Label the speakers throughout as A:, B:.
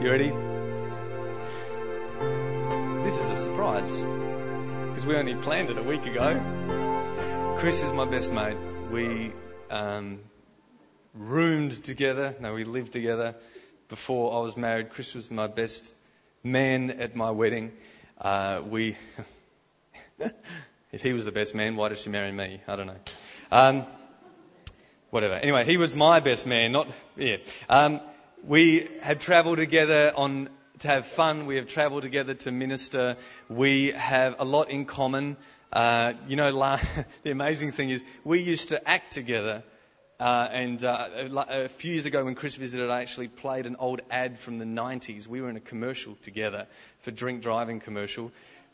A: You ready? This is a surprise because we only planned it a week ago. Chris is my best mate. We um, roomed together. No, we lived together before I was married. Chris was my best man at my wedding. Uh, we, if he was the best man, why did she marry me? I don't know. Um, whatever. Anyway, he was my best man, not yeah. Um, we had travelled together on to have fun. We have travelled together to minister. We have a lot in common. Uh, you know, la- the amazing thing is we used to act together. Uh, and uh, a few years ago, when Chris visited, I actually played an old ad from the 90s. We were in a commercial together for drink driving commercial.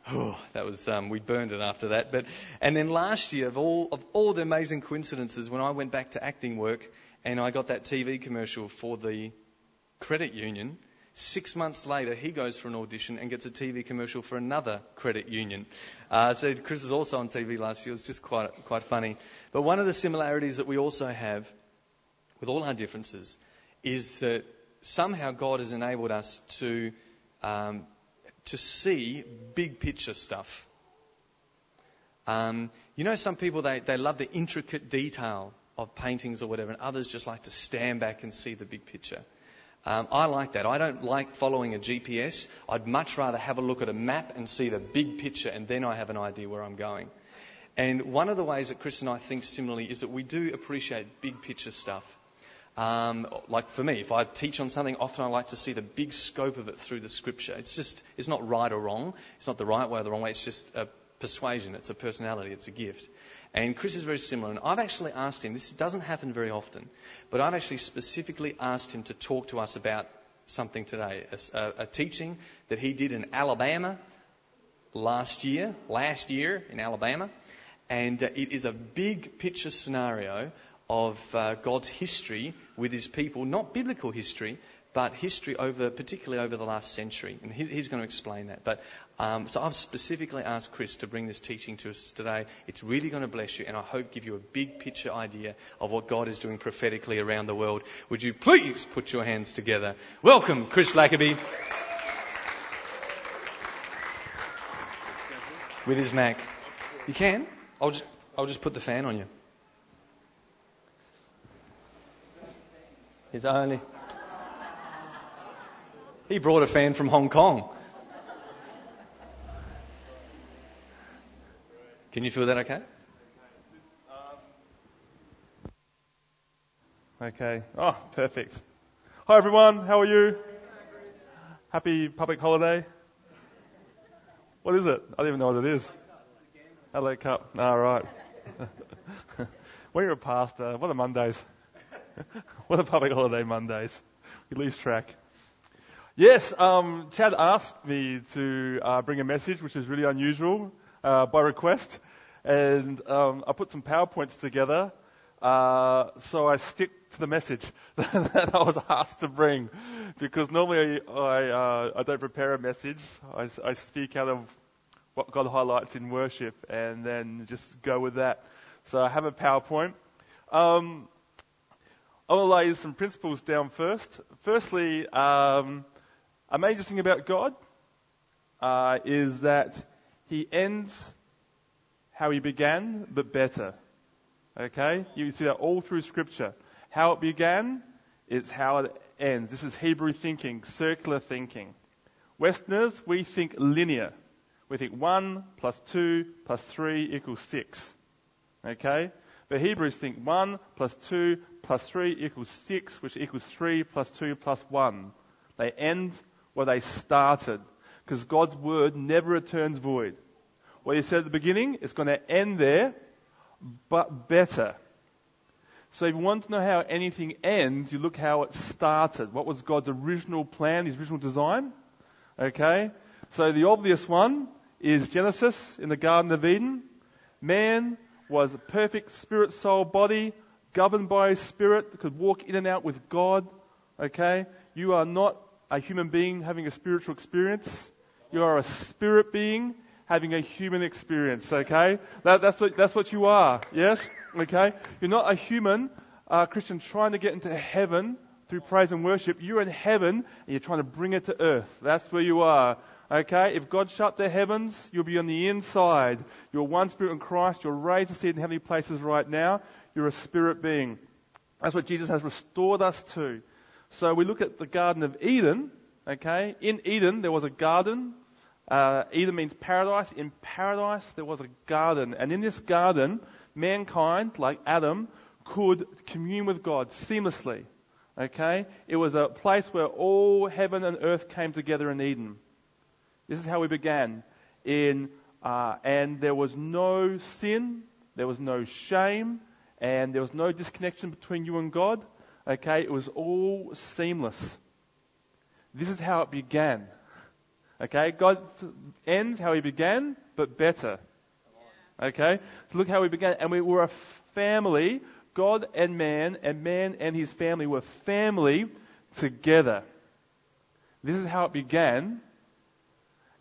A: Oh, that was um, we burned it after that. But and then last year, of all of all the amazing coincidences, when I went back to acting work and I got that TV commercial for the credit union, Six months later, he goes for an audition and gets a TV commercial for another credit union. Uh, so Chris was also on TV last year. It was just quite, quite funny. But one of the similarities that we also have with all our differences is that somehow God has enabled us to, um, to see big picture stuff. Um, you know, some people, they, they love the intricate detail of paintings or whatever, and others just like to stand back and see the big picture. Um, I like that. I don't like following a GPS. I'd much rather have a look at a map and see the big picture, and then I have an idea where I'm going. And one of the ways that Chris and I think similarly is that we do appreciate big picture stuff. Um, like for me, if I teach on something, often I like to see the big scope of it through the scripture. It's just, it's not right or wrong. It's not the right way or the wrong way. It's just a persuasion. It's a personality. It's a gift. And Chris is very similar. And I've actually asked him, this doesn't happen very often, but I've actually specifically asked him to talk to us about something today. A, a teaching that he did in Alabama last year, last year in Alabama. And uh, it is a big picture scenario of uh, God's history with his people, not biblical history, but history over, particularly over the last century. And he's going to explain that. But um, so I've specifically asked Chris to bring this teaching to us today. It's really going to bless you, and I hope give you a big picture idea of what God is doing prophetically around the world. Would you please put your hands together? Welcome, Chris Blackaby. With his Mac. You can? I'll just, I'll just put the fan on you. He's only. He brought a fan from Hong Kong. Can you feel that okay?
B: Okay. Oh, perfect. Hi everyone, how are you? Happy public holiday? What is it? I don't even know what it is. LA Cup. All ah, right. when you're a pastor, what are Mondays? what are public holiday Mondays? We lose track. Yes, um, Chad asked me to uh, bring a message, which is really unusual, uh, by request, and um, I put some PowerPoints together. Uh, so I stick to the message that I was asked to bring, because normally I, uh, I don't prepare a message. I, I speak out of what God highlights in worship, and then just go with that. So I have a PowerPoint. Um, I will lay some principles down first. Firstly, um, a major thing about God uh, is that He ends how He began, but better. Okay? You see that all through Scripture. How it began is how it ends. This is Hebrew thinking, circular thinking. Westerners, we think linear. We think 1 plus 2 plus 3 equals 6. Okay? But Hebrews think 1 plus 2 plus 3 equals 6, which equals 3 plus 2 plus 1. They end where they started. Because God's word never returns void. What he said at the beginning, it's going to end there, but better. So if you want to know how anything ends, you look how it started. What was God's original plan, his original design? Okay? So the obvious one is Genesis in the Garden of Eden. Man was a perfect spirit, soul, body, governed by his spirit, could walk in and out with God. Okay? You are not a human being having a spiritual experience. You are a spirit being having a human experience, okay? That, that's, what, that's what you are, yes? Okay? You're not a human uh, Christian trying to get into heaven through praise and worship, you're in heaven and you're trying to bring it to earth. That's where you are. Okay? If God shut the heavens, you'll be on the inside. You're one spirit in Christ. You're raised to sit in heavenly places right now. You're a spirit being. That's what Jesus has restored us to. So we look at the Garden of Eden. Okay? In Eden, there was a garden. Uh, Eden means paradise. In paradise, there was a garden. And in this garden, mankind, like Adam, could commune with God seamlessly. Okay? It was a place where all heaven and earth came together in Eden. This is how we began. In, uh, and there was no sin, there was no shame, and there was no disconnection between you and God. Okay? It was all seamless. This is how it began. Okay? God ends how he began, but better. Okay? So look how we began. And we were a family God and man, and man and his family were family together. This is how it began.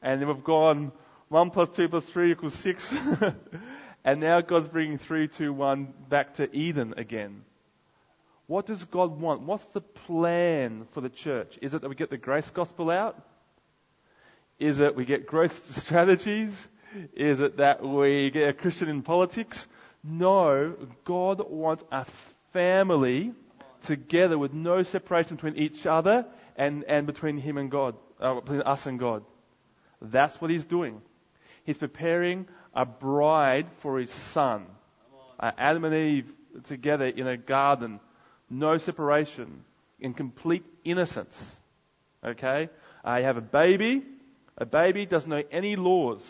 B: And then we've gone 1 plus 2 plus 3 equals 6. and now God's bringing 3, 2, 1 back to Eden again. What does God want? What's the plan for the church? Is it that we get the grace gospel out? Is it we get growth strategies? Is it that we get a Christian in politics? No, God wants a family together with no separation between each other and, and between Him and God, uh, between us and God. That's what He's doing. He's preparing a bride for His Son. Uh, Adam and Eve together in a garden, no separation, in complete innocence. Okay? You have a baby. A baby doesn't know any laws.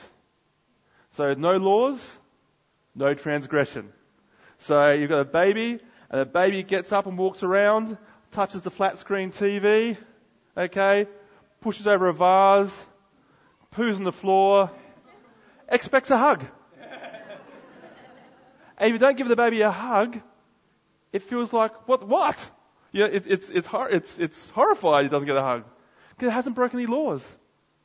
B: So, no laws, no transgression. So you've got a baby, and the baby gets up and walks around, touches the flat screen TV, okay, pushes over a vase, poos on the floor, expects a hug. and if you don't give the baby a hug, it feels like, what, what? Yeah, it, it's, it's, it's, it's horrified it doesn't get a hug. Because it hasn't broken any laws.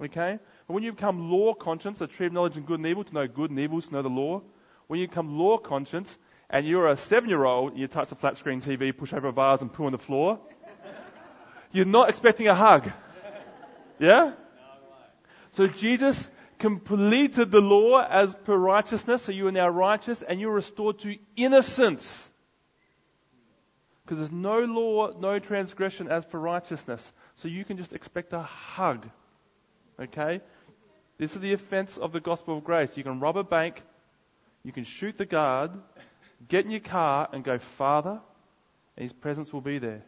B: Okay? But when you become law conscious, the tree of knowledge and good and evil, to know good and evil, to know the law, when you become law conscious and you're a seven year old, you touch a flat screen TV, push over a vase and poo on the floor, you're not expecting a hug. Yeah? So Jesus completed the law as per righteousness, so you are now righteous and you're restored to innocence. Because there's no law, no transgression as for righteousness. So you can just expect a hug. Okay? This is the offense of the gospel of grace. You can rob a bank you can shoot the guard, get in your car, and go farther, and His presence will be there.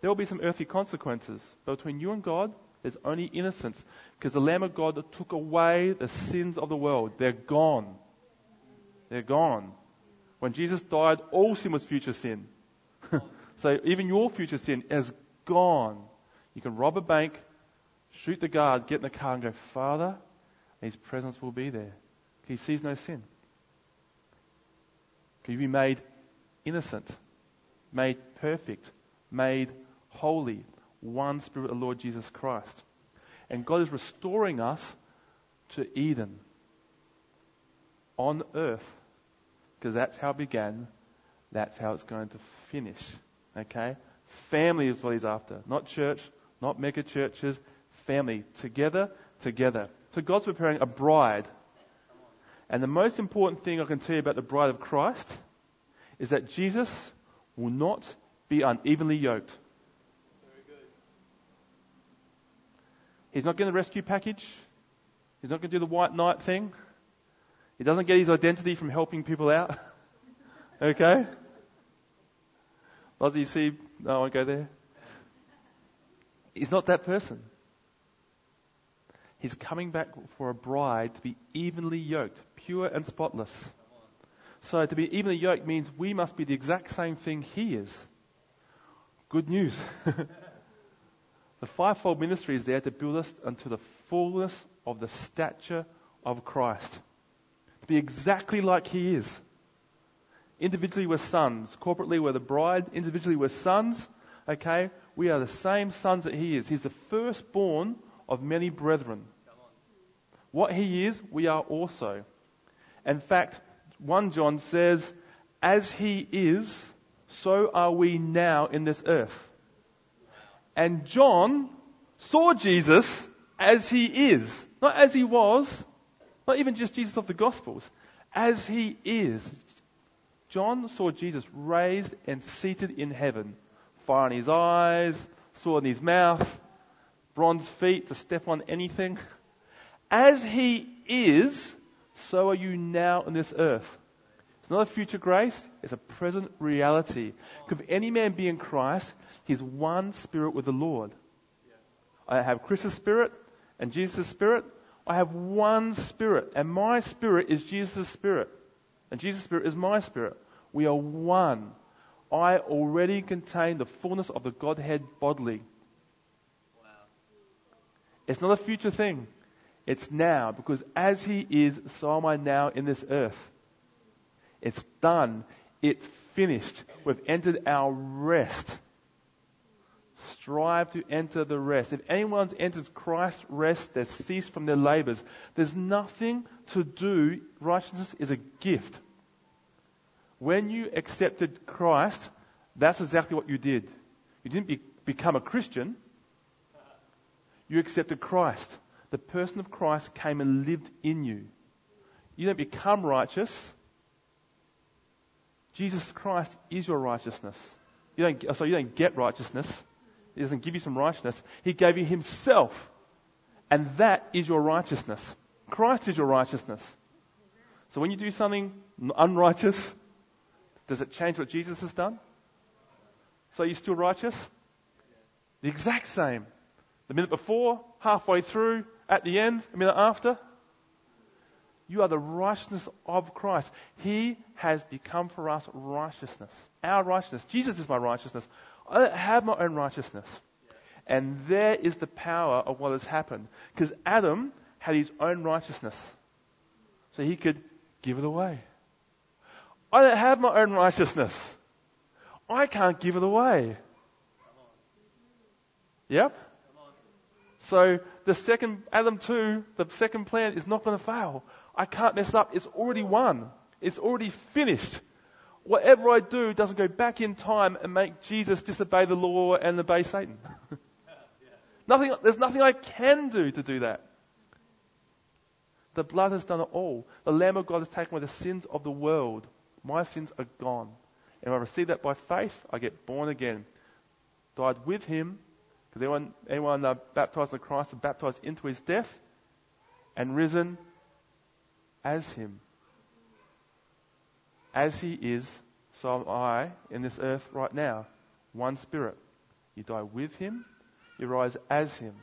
B: There will be some earthly consequences, but between you and God, there's only innocence because the Lamb of God took away the sins of the world. They're gone. They're gone. When Jesus died, all sin was future sin. so even your future sin is gone. You can rob a bank, shoot the guard, get in the car, and go, Father, His presence will be there. He sees no sin. Can you be made innocent, made perfect, made holy, one Spirit of Lord Jesus Christ. And God is restoring us to Eden on earth because that's how it began, that's how it's going to finish. Okay? Family is what he's after. Not church, not mega churches, family. Together, together. So God's preparing a bride and the most important thing I can tell you about the bride of Christ is that Jesus will not be unevenly yoked. Very good. He's not getting the rescue package. He's not going to do the white knight thing. He doesn't get his identity from helping people out. okay? Does he see? No, I won't go there. He's not that person. He's coming back for a bride to be evenly yoked, pure and spotless. So to be evenly yoked means we must be the exact same thing he is. Good news. the fivefold ministry is there to build us unto the fullness of the stature of Christ. To be exactly like he is. Individually we're sons. Corporately we're the bride. Individually we're sons. Okay? We are the same sons that he is. He's the firstborn of many brethren. What he is, we are also. In fact, 1 John says, As he is, so are we now in this earth. And John saw Jesus as he is, not as he was, not even just Jesus of the Gospels, as he is. John saw Jesus raised and seated in heaven, fire in his eyes, sword in his mouth, bronze feet to step on anything. As he is, so are you now in this earth. It's not a future grace, it's a present reality. If any man be in Christ, he's one spirit with the Lord. I have Chris's spirit and Jesus' spirit. I have one spirit, and my spirit is Jesus' spirit. And Jesus' spirit is my spirit. We are one. I already contain the fullness of the Godhead bodily. Wow. It's not a future thing. It's now, because as He is, so am I now in this earth. It's done. It's finished. We've entered our rest. Strive to enter the rest. If anyone's entered Christ's rest, they've ceased from their labors. There's nothing to do. Righteousness is a gift. When you accepted Christ, that's exactly what you did. You didn't be, become a Christian. You accepted Christ. The person of Christ came and lived in you. You don't become righteous. Jesus Christ is your righteousness. You don't, oh, so you don't get righteousness. He doesn't give you some righteousness. He gave you Himself. And that is your righteousness. Christ is your righteousness. So when you do something unrighteous, does it change what Jesus has done? So you're still righteous? The exact same. The minute before, halfway through, at the end, a minute after. You are the righteousness of Christ. He has become for us righteousness. Our righteousness. Jesus is my righteousness. I don't have my own righteousness. And there is the power of what has happened. Because Adam had his own righteousness. So he could give it away. I don't have my own righteousness. I can't give it away. Yep. So the second, Adam 2, the second plan is not going to fail. I can't mess up. It's already won. It's already finished. Whatever I do doesn't go back in time and make Jesus disobey the law and obey Satan. nothing, there's nothing I can do to do that. The blood has done it all. The Lamb of God has taken away the sins of the world. My sins are gone. And if I receive that by faith, I get born again. Died with him, because anyone, anyone uh, baptized in Christ is baptized into his death, and risen as him. As he is, so am I in this earth right now. One spirit. You die with him, you rise as him.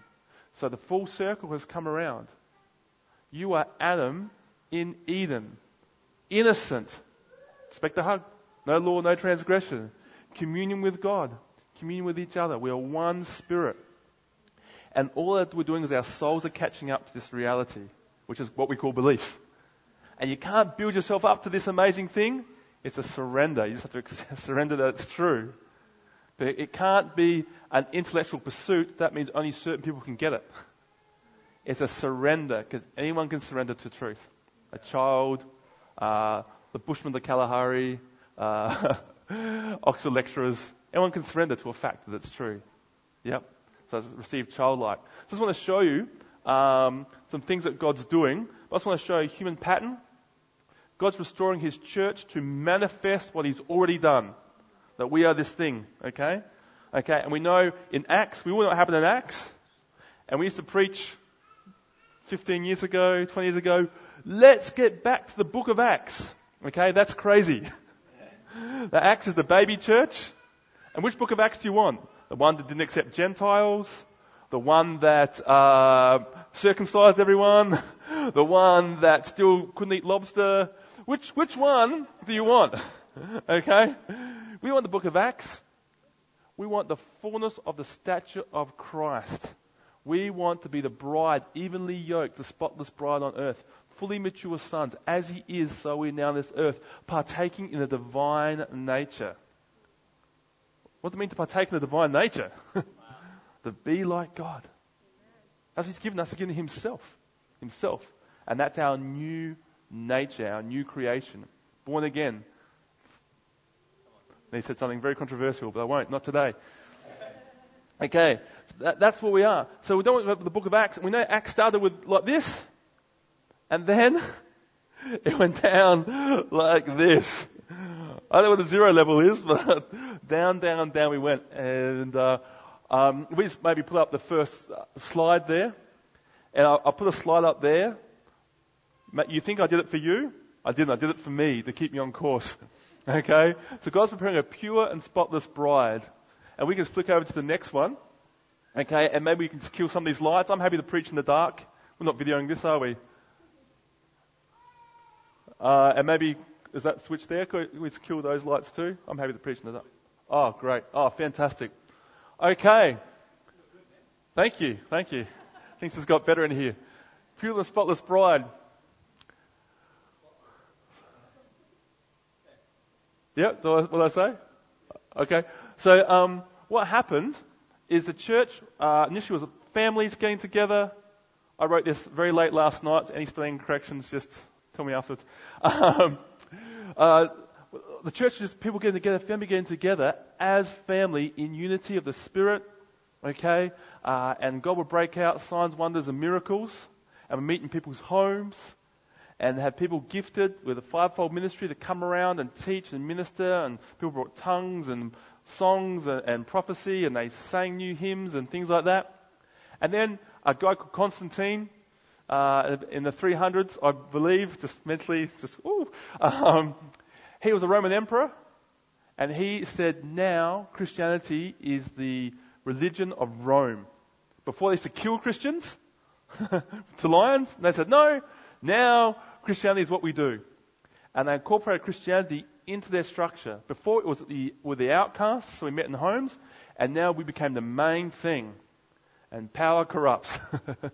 B: So the full circle has come around. You are Adam in Eden, innocent. Expect a hug. No law, no transgression. Communion with God, communion with each other. We are one spirit. And all that we're doing is our souls are catching up to this reality, which is what we call belief. And you can't build yourself up to this amazing thing. It's a surrender. You just have to surrender that it's true. But it can't be an intellectual pursuit. That means only certain people can get it. It's a surrender because anyone can surrender to truth. A child, uh, the Bushman, the Kalahari, uh, Oxford lecturers, anyone can surrender to a fact that it's true. Yep. So it's received childlike. So I just want to show you um, some things that God's doing. I just want to show you human pattern God's restoring His church to manifest what He's already done. That we are this thing, okay? Okay, and we know in Acts, we all know what happened in Acts. And we used to preach 15 years ago, 20 years ago, let's get back to the book of Acts. Okay, that's crazy. the Acts is the baby church. And which book of Acts do you want? The one that didn't accept Gentiles? The one that uh, circumcised everyone? The one that still couldn't eat lobster? Which, which one do you want? okay? We want the book of Acts. We want the fullness of the stature of Christ. We want to be the bride, evenly yoked, the spotless bride on earth, fully mature sons. As He is, so we now on this earth, partaking in the divine nature. What does it mean to partake in the divine nature? to be like God. As He's given us, He's given Himself. Himself. And that's our new nature, our new creation. Born again. And he said something very controversial, but I won't, not today. Okay, so that, that's where we are. So we don't the book of Acts. We know Acts started with like this, and then it went down like this. I don't know what the zero level is, but down, down, down we went. And uh, um, we just maybe put up the first uh, slide there. And I'll, I'll put a slide up there. You think I did it for you? I didn't. I did it for me to keep me on course. Okay? So God's preparing a pure and spotless bride. And we can flick over to the next one. Okay? And maybe we can kill some of these lights. I'm happy to preach in the dark. We're not videoing this, are we? Uh, and maybe, is that switch there? Could we kill those lights too? I'm happy to preach in the dark. Oh, great. Oh, fantastic. Okay. Thank you. Thank you. Things has got better in here. Pure and spotless bride. Yeah, what did I say? Okay. So, um, what happened is the church uh, initially was families getting together. I wrote this very late last night. Any spelling corrections, just tell me afterwards. Um, uh, the church is people getting together, family getting together as family in unity of the Spirit, okay? Uh, and God will break out signs, wonders, and miracles. And we meet in people's homes and have people gifted with a fivefold ministry to come around and teach and minister. And people brought tongues and songs and, and prophecy, and they sang new hymns and things like that. And then a guy called Constantine uh, in the 300s, I believe, just mentally, just ooh, um, he was a Roman emperor, and he said now Christianity is the religion of Rome. Before they used to kill Christians to lions, and they said no, now Christianity is what we do. And they incorporated Christianity into their structure. Before it was the, were the outcasts, so we met in homes, and now we became the main thing. And power corrupts.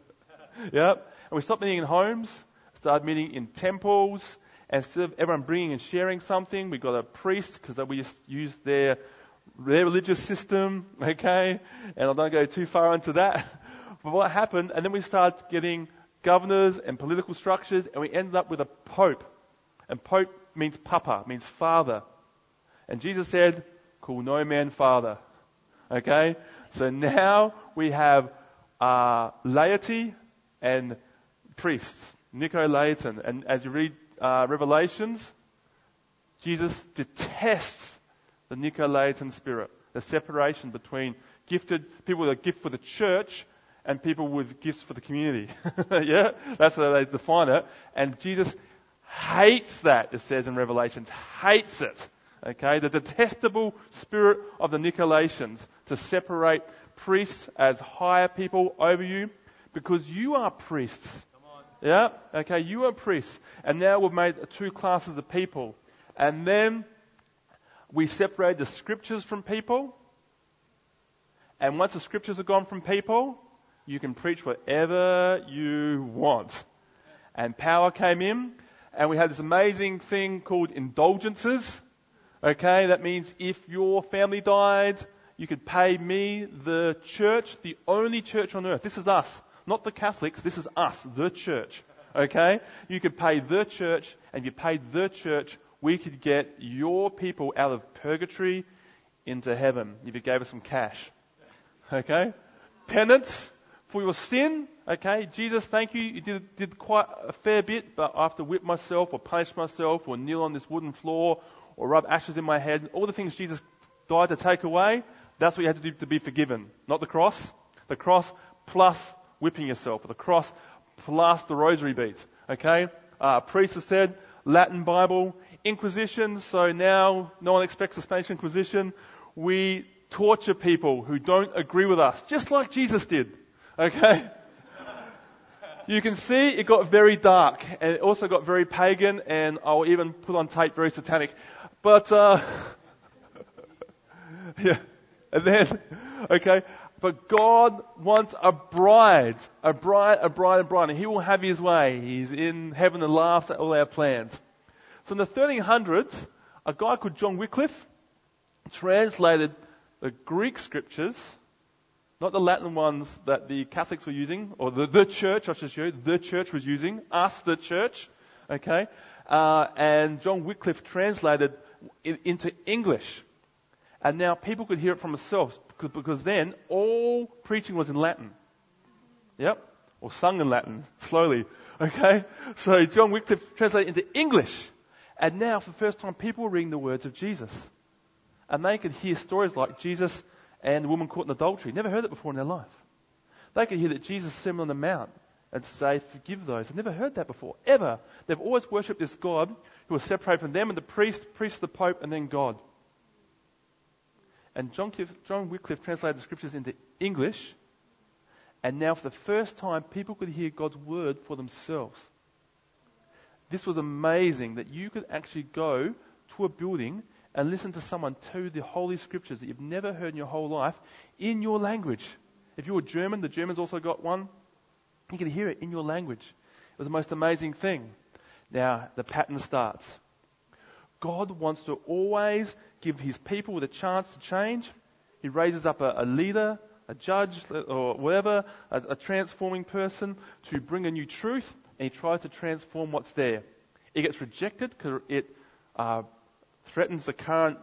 B: yep. And we stopped meeting in homes, started meeting in temples, and instead of everyone bringing and sharing something, we got a priest because we just used their their religious system, okay? And I don't go too far into that. But what happened, and then we started getting governors and political structures, and we ended up with a pope. And pope means papa, means father. And Jesus said, call no man father. Okay? So now we have uh, laity and priests, Nicolaitan. And as you read uh, Revelations, Jesus detests the Nicolaitan spirit, the separation between gifted people with a gift for the church and people with gifts for the community. yeah, that's how they define it. And Jesus hates that. It says in Revelations, hates it. Okay, the detestable spirit of the Nicolaitans to separate priests as higher people over you because you are priests. Yeah? Okay, you are priests. And now we've made two classes of people. And then we separate the scriptures from people. And once the scriptures are gone from people, you can preach whatever you want. And power came in, and we had this amazing thing called indulgences. Okay, that means if your family died, you could pay me, the church, the only church on earth. This is us. Not the Catholics, this is us, the church. Okay? You could pay the church, and if you paid the church, we could get your people out of purgatory into heaven if you gave us some cash. Okay? Penance for your sin. Okay? Jesus, thank you. You did, did quite a fair bit, but I have to whip myself or punish myself or kneel on this wooden floor or rub ashes in my head. All the things Jesus died to take away, that's what you had to do to be forgiven. Not the cross. The cross plus whipping yourself, with a cross plus the rosary beads. Okay? Uh, priest has said, Latin Bible, Inquisition, so now no one expects the Spanish Inquisition. We torture people who don't agree with us, just like Jesus did. Okay? You can see it got very dark, and it also got very pagan, and I'll even put on tape very satanic. But, uh, yeah. And then, okay, but God wants a bride, a bride, a bride, a bride, and He will have His way. He's in heaven and laughs at all our plans. So in the 1300s, a guy called John Wycliffe translated the Greek scriptures, not the Latin ones that the Catholics were using, or the, the church, I should show you, the church was using, us, the church, okay? Uh, and John Wycliffe translated it into English. And now people could hear it from themselves because, because then all preaching was in Latin. Yep. Or sung in Latin, slowly. Okay? So John Wycliffe translated into English. And now, for the first time, people were reading the words of Jesus. And they could hear stories like Jesus and the woman caught in adultery. Never heard it before in their life. They could hear that Jesus sat on the mount and say, Forgive those. They've never heard that before, ever. They've always worshipped this God who was separated from them and the priest, priest, the Pope, and then God. And John, John Wycliffe translated the scriptures into English, and now for the first time, people could hear God's word for themselves. This was amazing that you could actually go to a building and listen to someone tell the Holy Scriptures that you've never heard in your whole life in your language. If you were German, the Germans also got one. You could hear it in your language. It was the most amazing thing. Now, the pattern starts. God wants to always give his people a chance to change. He raises up a, a leader, a judge, or whatever, a, a transforming person to bring a new truth, and he tries to transform what's there. It gets rejected because it uh, threatens the current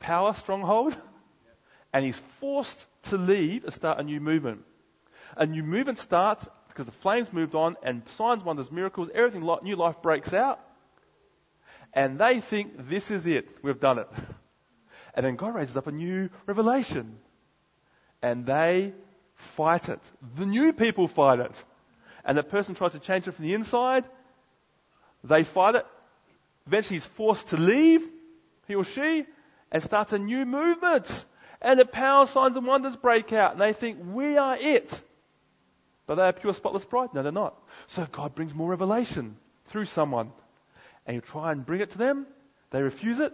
B: power stronghold, and he's forced to leave and start a new movement. A new movement starts because the flames moved on, and signs, wonders, miracles, everything, new life breaks out. And they think this is it, we've done it. And then God raises up a new revelation. And they fight it. The new people fight it. And the person tries to change it from the inside. They fight it. Eventually he's forced to leave he or she, and starts a new movement. And the power signs and wonders break out, and they think, we are it. But they are pure, spotless pride. No, they're not. So God brings more revelation through someone. And you try and bring it to them, they refuse it,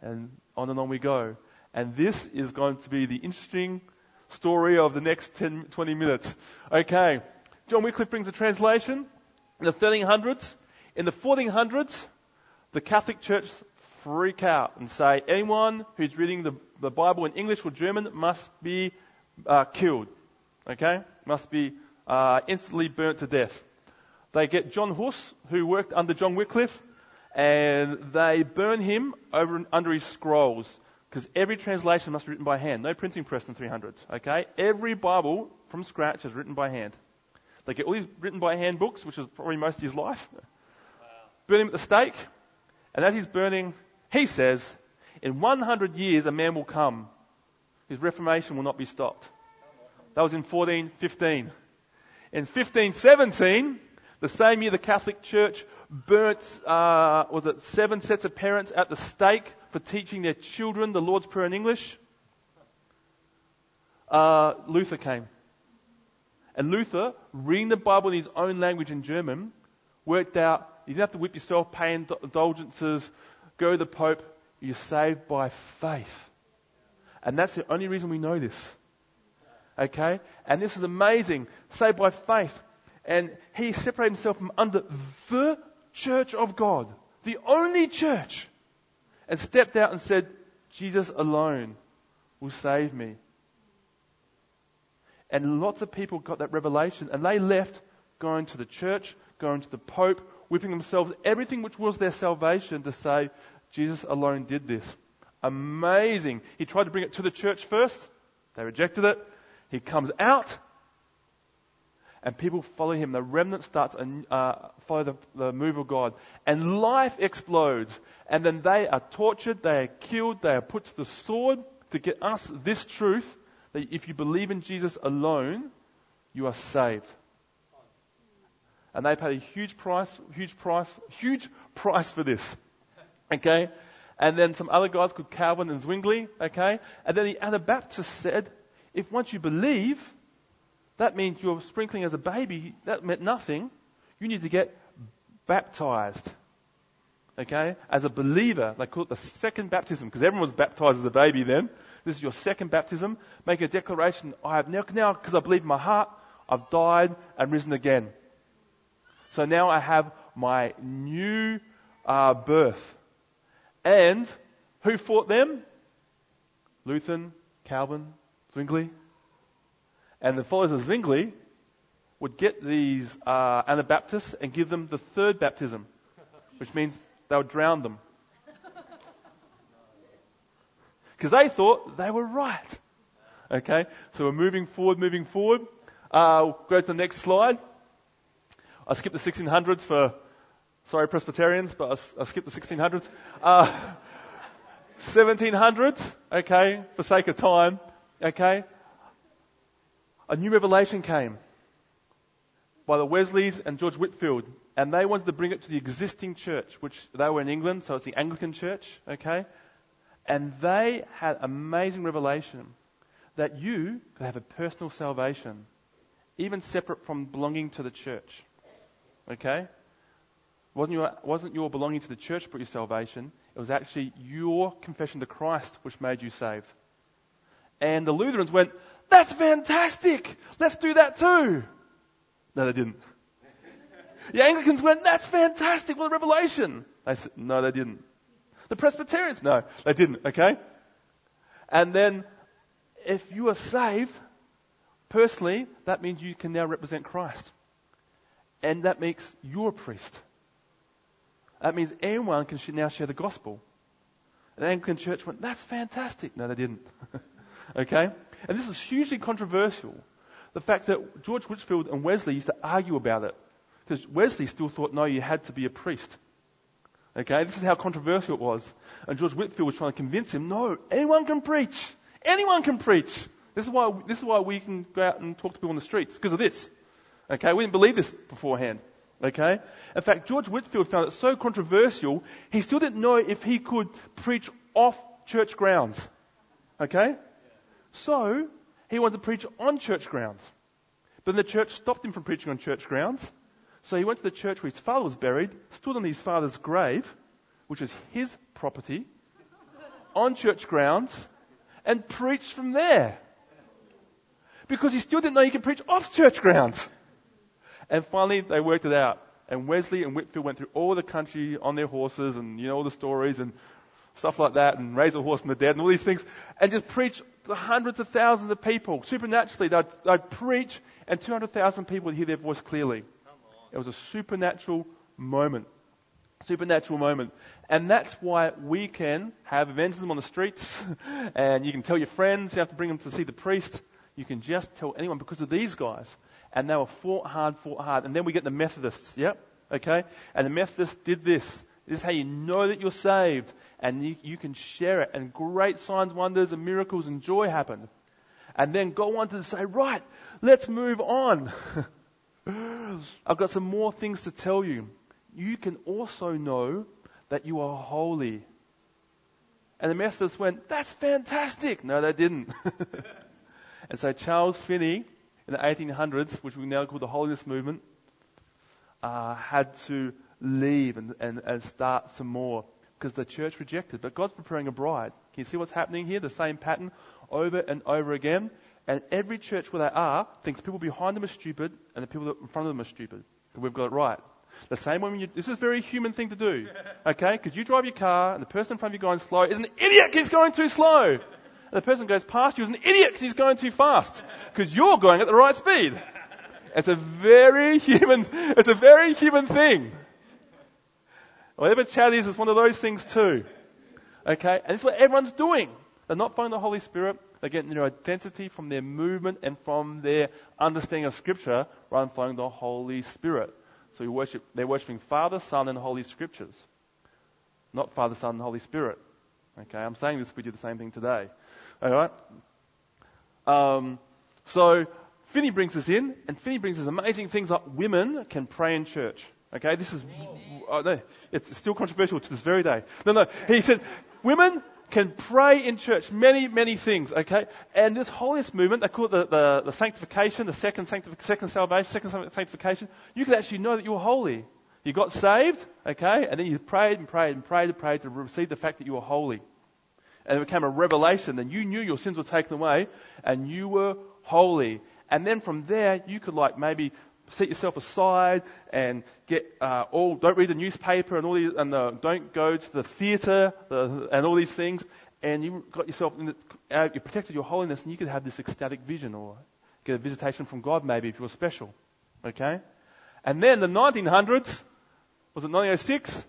B: and on and on we go. And this is going to be the interesting story of the next 10, 20 minutes. Okay. John Wycliffe brings a translation in the 1300s. In the 1400s, the Catholic Church freak out and say anyone who's reading the, the Bible in English or German must be uh, killed. Okay? Must be uh, instantly burnt to death. They get John Huss, who worked under John Wycliffe, and they burn him over under his scrolls because every translation must be written by hand. No printing press in the 300s. Okay? Every Bible from scratch is written by hand. They get all these written by hand books, which is probably most of his life. Wow. Burn him at the stake, and as he's burning, he says, in 100 years a man will come. His reformation will not be stopped. That was in 1415. In 1517, the same year the Catholic Church burnt, uh, was it seven sets of parents at the stake for teaching their children the Lord's Prayer in English? Uh, Luther came. And Luther, reading the Bible in his own language in German, worked out you didn't have to whip yourself, pay indulgences, go to the Pope, you're saved by faith. And that's the only reason we know this. Okay? And this is amazing. Saved by faith. And he separated himself from under the church of God, the only church, and stepped out and said, Jesus alone will save me. And lots of people got that revelation and they left going to the church, going to the Pope, whipping themselves everything which was their salvation to say, Jesus alone did this. Amazing. He tried to bring it to the church first. They rejected it. He comes out, and people follow him. The remnant starts and uh, follow the, the move of God, and life explodes. And then they are tortured, they are killed, they are put to the sword to get us this truth that if you believe in Jesus alone, you are saved. And they paid a huge price, huge price, huge price for this. Okay? And then some other guys called Calvin and Zwingli. Okay? And then the Anabaptists said, if once you believe, that means you're sprinkling as a baby. That meant nothing. You need to get baptized. Okay? As a believer. They call it the second baptism because everyone was baptized as a baby then. This is your second baptism. Make a declaration. I have now, now because I believe in my heart, I've died and risen again. So now I have my new uh, birth. And who fought them? Luther, Calvin, Zwingli. And the followers of Zwingli would get these uh, Anabaptists and give them the third baptism, which means they would drown them. Because they thought they were right. Okay? So we're moving forward, moving forward. Uh, go to the next slide. I skipped the 1600s for, sorry Presbyterians, but I, I skipped the 1600s. Uh, 1700s, okay, for sake of time, okay. A new revelation came by the Wesleys and George Whitefield, and they wanted to bring it to the existing church, which they were in England, so it's the Anglican church, okay? And they had amazing revelation that you could have a personal salvation, even separate from belonging to the church. Okay? Wasn't your, wasn't your belonging to the church brought your salvation, it was actually your confession to Christ which made you saved. And the Lutherans went, That's fantastic! Let's do that too! No, they didn't. The Anglicans went, That's fantastic! What a revelation! They said, No, they didn't. The Presbyterians, no, they didn't, okay? And then, if you are saved, personally, that means you can now represent Christ. And that makes you a priest. That means anyone can now share the gospel. The Anglican Church went, that's fantastic. No, they didn't. okay? And this is hugely controversial. The fact that George Whitefield and Wesley used to argue about it. Because Wesley still thought, no, you had to be a priest. Okay? This is how controversial it was. And George Whitefield was trying to convince him, no, anyone can preach. Anyone can preach. This is why, this is why we can go out and talk to people on the streets, because of this. Okay? We didn't believe this beforehand. Okay? In fact, George Whitefield found it so controversial, he still didn't know if he could preach off church grounds. Okay? So, he wanted to preach on church grounds. But the church stopped him from preaching on church grounds. So he went to the church where his father was buried, stood on his father's grave, which was his property, on church grounds, and preached from there. Because he still didn't know he could preach off church grounds. And finally, they worked it out. And Wesley and Whitefield went through all the country on their horses and, you know, all the stories and stuff like that and raise a horse from the dead and all these things and just preach to hundreds of thousands of people. Supernaturally, they'd, they'd preach and 200,000 people would hear their voice clearly. It was a supernatural moment. Supernatural moment. And that's why we can have evangelism on the streets and you can tell your friends, you have to bring them to see the priest. You can just tell anyone because of these guys and they were fought hard, fought hard. And then we get the Methodists, yep, okay? And the Methodists did this. This is how you know that you're saved, and you, you can share it. And great signs, wonders, and miracles and joy happened. And then go on to say, right, let's move on. I've got some more things to tell you. You can also know that you are holy. And the Methodists went, that's fantastic. No, they didn't. and so Charles Finney, in the 1800s, which we now call the Holiness Movement, uh, had to leave and, and, and start some more because the church rejected. But God's preparing a bride. Can you see what's happening here? The same pattern over and over again. And every church where they are thinks people behind them are stupid and the people in front of them are stupid. We've got it right. The same when you, this is a very human thing to do. Okay? Because you drive your car and the person in front of you going slow is an idiot because he's going too slow. And the person goes past you is an idiot because he's going too fast. Because you're going at the right speed. It's a very human, it's a very human thing. Whatever chat is, it's one of those things too. Okay? And it's what everyone's doing. They're not following the Holy Spirit. They're getting their identity from their movement and from their understanding of Scripture rather than following the Holy Spirit. So worship, they're worshipping Father, Son, and Holy Scriptures. Not Father, Son, and Holy Spirit. Okay? I'm saying this, we do the same thing today. Alright? Um, so, Finney brings us in, and Finney brings us amazing things like women can pray in church. Okay, this is, oh, no, it's still controversial to this very day. No, no, he said, women can pray in church many, many things, okay? And this holiness movement, they call it the, the, the sanctification, the second, sanctif- second salvation, second sanctification. You could actually know that you're holy. You got saved, okay? And then you prayed and prayed and prayed and prayed to receive the fact that you were holy and it became a revelation, then you knew your sins were taken away and you were holy. And then from there, you could like maybe set yourself aside and get uh, all. Don't read the newspaper and all these, and the, don't go to the theatre the, and all these things. And you got yourself, in the, uh, you protected your holiness, and you could have this ecstatic vision or get a visitation from God maybe if you were special. Okay. And then the 1900s was it 1906?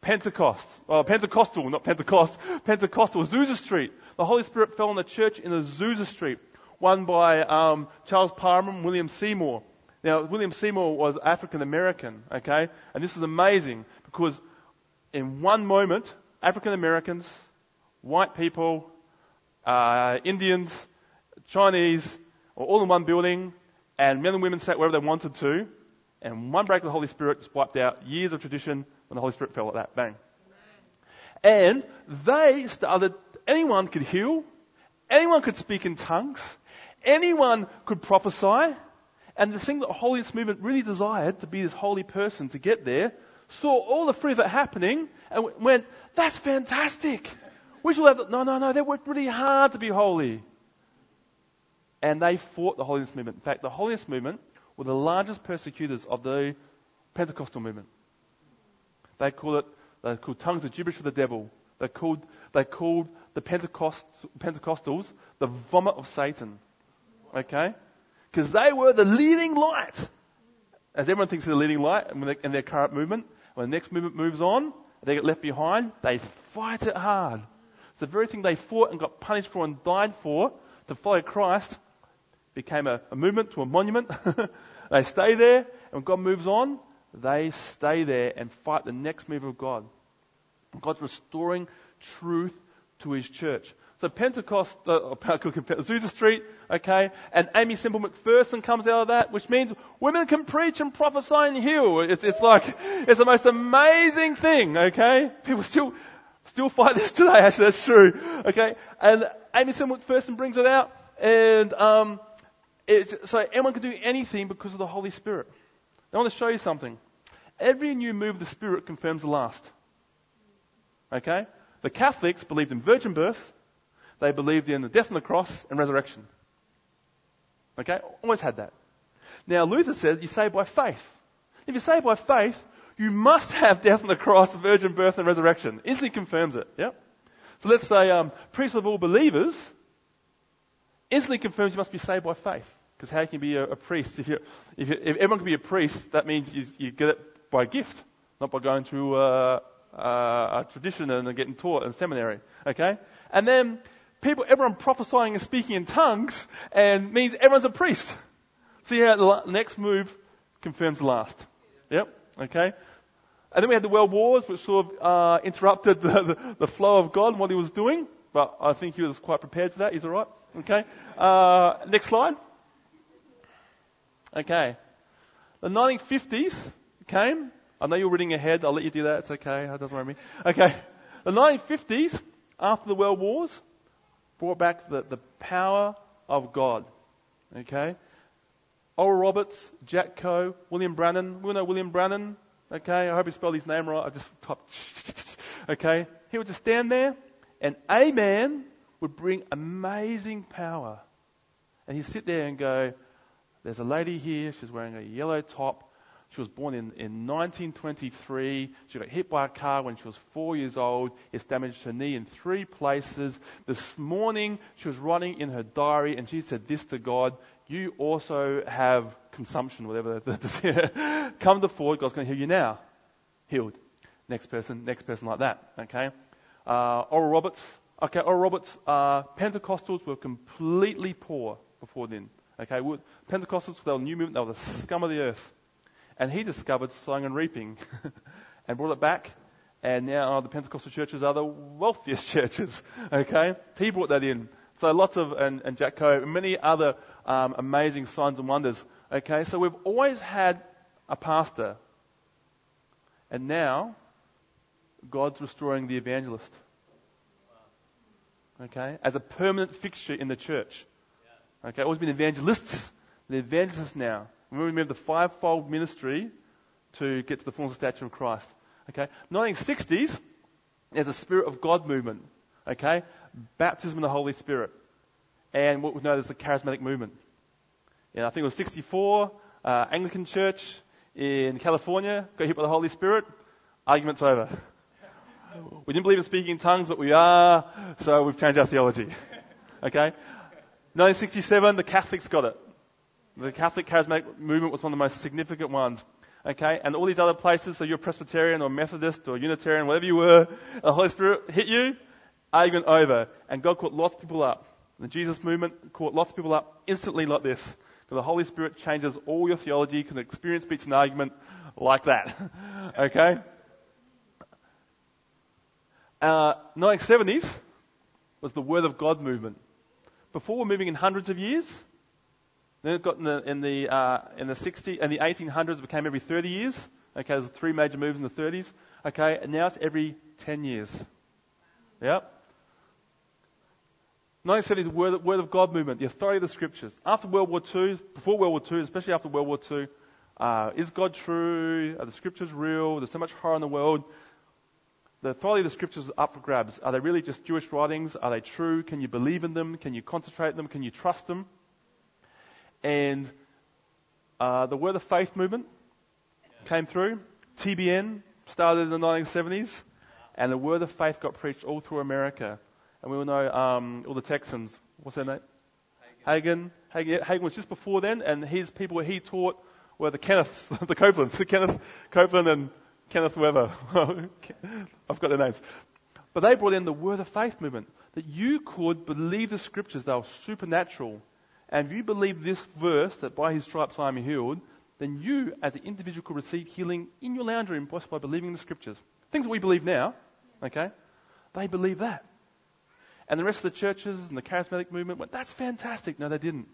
B: Pentecost, oh, Pentecostal, not Pentecost, Pentecostal, Azusa Street. The Holy Spirit fell on the church in Azusa Street, one by um, Charles Parham and William Seymour. Now, William Seymour was African American, okay? And this is amazing because in one moment, African Americans, white people, uh, Indians, Chinese, were all in one building, and men and women sat wherever they wanted to, and one break of the Holy Spirit just wiped out years of tradition when the Holy Spirit fell like that. Bang. And they started, anyone could heal, anyone could speak in tongues, anyone could prophesy, and the thing that the Holiness movement really desired to be this holy person to get there, saw all the fruit of it happening and went, that's fantastic. We should have, no, no, no, they worked really hard to be holy. And they fought the Holiness movement. In fact, the Holiness movement were the largest persecutors of the Pentecostal movement. They called it, they called tongues of gibberish for the devil. They called, they called the Pentecost, Pentecostals the vomit of Satan. Okay? Because they were the leading light. As everyone thinks they're the leading light in their current movement, when the next movement moves on, they get left behind, they fight it hard. It's the very thing they fought and got punished for and died for to follow Christ became a, a movement to a monument. they stay there, and when God moves on, they stay there and fight the next move of God. God's restoring truth to His church. So Pentecost, uh, Azusa Street, okay, and Aimee Semple McPherson comes out of that, which means women can preach and prophesy and heal. It's, it's like, it's the most amazing thing, okay? People still, still fight this today, actually, that's true, okay? And Aimee Semple McPherson brings it out, and, um, so anyone can do anything because of the Holy Spirit. I want to show you something. Every new move of the Spirit confirms the last. Okay? The Catholics believed in virgin birth, they believed in the death on the cross and resurrection. Okay? Always had that. Now, Luther says you say by faith. If you say by faith, you must have death on the cross, virgin birth, and resurrection. Instantly confirms it. Yep. So let's say um, priest of all believers instantly confirms you must be saved by faith. Because how can you be a, a priest? If, you, if, you, if, everyone can be a priest, that means you, you get it by gift, not by going through uh, uh, a tradition and getting taught in seminary. Okay? And then people, everyone prophesying and speaking in tongues and means everyone's a priest. See how the next move confirms the last. Yep. Okay. And then we had the world wars, which sort of uh, interrupted the, the, the, flow of God and what he was doing. But I think he was quite prepared for that. He's all right. Okay. Uh, next slide. Okay. The 1950s came. I know you're reading ahead. I'll let you do that. It's okay. It doesn't worry me. Okay. The 1950s, after the world wars, brought back the, the power of God. Okay? Oral Roberts, Jack Coe, William Branham. We know William Branham. Okay? I hope you spelled his name right. I just typed. okay? He would just stand there, and a man would bring amazing power. And he'd sit there and go, There's a lady here. She's wearing a yellow top. She was born in, in 1923. She got hit by a car when she was four years old. It's damaged her knee in three places. This morning, she was writing in her diary and she said this to God You also have consumption, whatever. that is. Come to forward, God's going to heal you now. Healed. Next person, next person like that. Okay? Uh, Oral Roberts. Okay, Oral Roberts, uh, Pentecostals were completely poor before then. Okay, Pentecostals, they were new movement, they were the scum of the earth. And he discovered sowing and reaping and brought it back. And now the Pentecostal churches are the wealthiest churches. Okay? He brought that in. So lots of, and, and Jack Coe, and many other um, amazing signs and wonders. Okay? So we've always had a pastor. And now, God's restoring the evangelist. Okay? As a permanent fixture in the church. Okay? Always been evangelists. The evangelists now. We move the fivefold ministry to get to the fullness of stature of Christ. Okay? 1960s, there's a Spirit of God movement. Okay? Baptism in the Holy Spirit. And what we know is the charismatic movement. Yeah, I think it was 64, uh, Anglican Church in California got hit by the Holy Spirit. Argument's over. We didn't believe in speaking in tongues, but we are, so we've changed our theology. Okay? 1967, the Catholics got it. The Catholic charismatic movement was one of the most significant ones. okay, and all these other places, so you're Presbyterian or Methodist or Unitarian, whatever you were, the Holy Spirit hit you, argument over. And God caught lots of people up. The Jesus movement caught lots of people up instantly like this. Because the Holy Spirit changes all your theology, can experience beats an argument like that. okay? Uh, 1970s was the Word of God movement. Before we're moving in hundreds of years, then it got in the in the uh, in the 60 and the 1800s it became every 30 years. Okay, there's three major moves in the 30s. Okay, and now it's every 10 years. Yep. 1970s Word, Word of God movement, the authority of the Scriptures. After World War II, before World War II, especially after World War II, uh, is God true? Are the Scriptures real? There's so much horror in the world. The authority of the Scriptures is up for grabs. Are they really just Jewish writings? Are they true? Can you believe in them? Can you concentrate on them? Can you trust them? And uh, the Word of Faith movement came through. TBN started in the 1970s, and the Word of Faith got preached all through America. And we all know um, all the Texans. What's their name? Hagin. Hagin. Hagin was just before then, and his people he taught were the Kenneths, the Copelands, the Kenneth Copeland and Kenneth Weber. I've got their names. But they brought in the Word of Faith movement that you could believe the Scriptures; they were supernatural and if you believe this verse, that by his stripes I am healed, then you, as an individual, could receive healing in your lounge room just by believing the scriptures. Things that we believe now, okay? They believe that. And the rest of the churches and the charismatic movement went, that's fantastic. No, they didn't.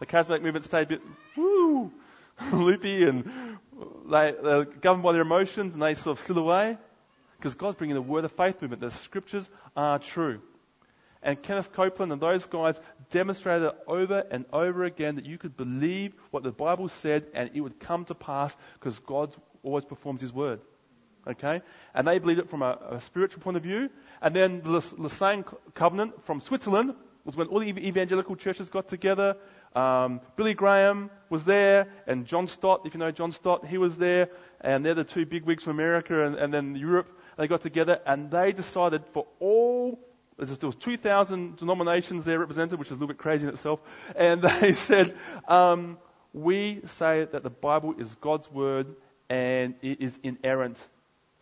B: The charismatic movement stayed a bit, woo, loopy and they, they're governed by their emotions and they sort of slid away. Because God's bringing the word of faith movement. The scriptures are true. And Kenneth Copeland and those guys demonstrated over and over again that you could believe what the Bible said and it would come to pass because God always performs His word. Okay? And they believed it from a, a spiritual point of view. And then the Lausanne Covenant from Switzerland was when all the evangelical churches got together. Um, Billy Graham was there, and John Stott, if you know John Stott, he was there, and they're the two big wigs from America and, and then Europe. They got together and they decided for all there was 2,000 denominations there represented, which is a little bit crazy in itself. And they said, um, we say that the Bible is God's word and it is inerrant,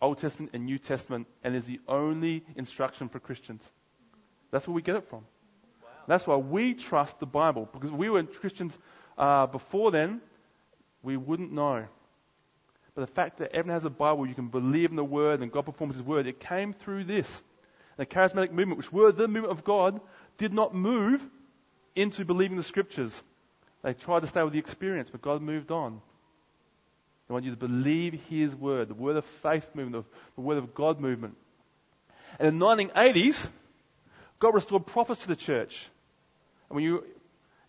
B: Old Testament and New Testament, and is the only instruction for Christians. That's where we get it from. Wow. That's why we trust the Bible. Because we were Christians uh, before then, we wouldn't know. But the fact that everyone has a Bible, you can believe in the Word and God performs His Word, it came through this the charismatic movement, which were the movement of God, did not move into believing the scriptures. They tried to stay with the experience, but God moved on. I want you to believe His word, the word of faith movement, the word of God movement. And in the 1980s, God restored prophets to the church. And when you,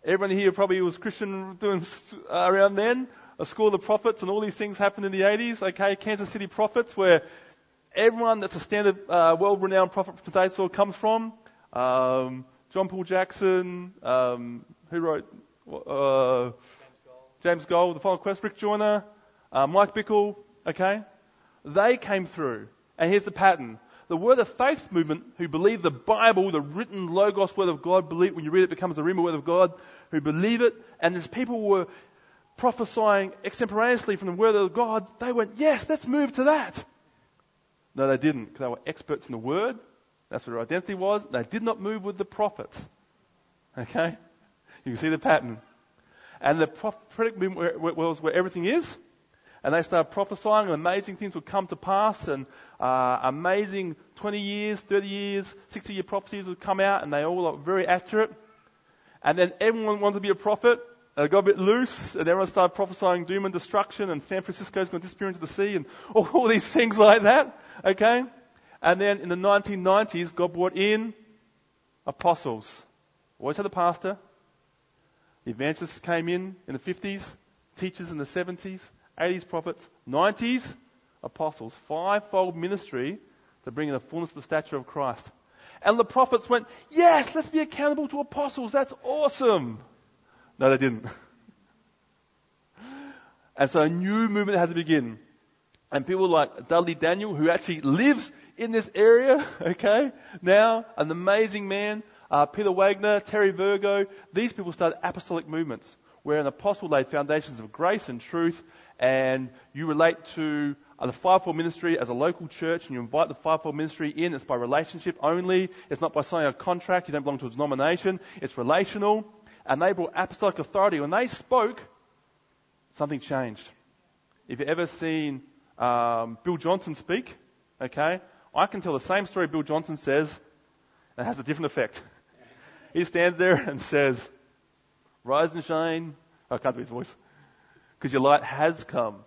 B: everyone here probably was Christian doing around then, a school of prophets and all these things happened in the 80s. Okay, Kansas City prophets, where everyone that's a standard, uh, world-renowned prophet from today's world comes from. Um, John Paul Jackson, um, who wrote uh, James Goll, The Final Quest, Rick Joyner, uh, Mike Bickle, okay? They came through. And here's the pattern. The Word of Faith movement, who believe the Bible, the written Logos Word of God, believe when you read it, it becomes the Rhema Word of God, who believe it, and as people were prophesying extemporaneously from the Word of God, they went, yes, let's move to that. No, they didn't, because they were experts in the word. That's what their identity was. They did not move with the prophets. Okay? You can see the pattern. And the prophetic movement was where everything is. And they started prophesying, and amazing things would come to pass, and uh, amazing 20 years, 30 years, 60 year prophecies would come out, and they all are very accurate. And then everyone wanted to be a prophet, and it got a bit loose, and everyone started prophesying doom and destruction, and San Francisco's going to disappear into the sea, and all these things like that. Okay? And then in the 1990s, God brought in apostles. Always had a pastor. Evangelists came in in the 50s, teachers in the 70s, 80s prophets, 90s apostles. Fivefold ministry to bring in the fullness of the stature of Christ. And the prophets went, Yes, let's be accountable to apostles. That's awesome. No, they didn't. And so a new movement had to begin. And people like Dudley Daniel, who actually lives in this area, okay, now, an amazing man, uh, Peter Wagner, Terry Virgo, these people started apostolic movements where an apostle laid foundations of grace and truth, and you relate to uh, the fivefold ministry as a local church and you invite the fivefold ministry in, it's by relationship only. It's not by signing a contract. You don't belong to a denomination. It's relational. And they brought apostolic authority. When they spoke, something changed. If you've ever seen um, Bill Johnson speak, okay, I can tell the same story Bill Johnson says, and it has a different effect. He stands there and says, Rise and shine. Oh, I can't do his voice. Because your light has come.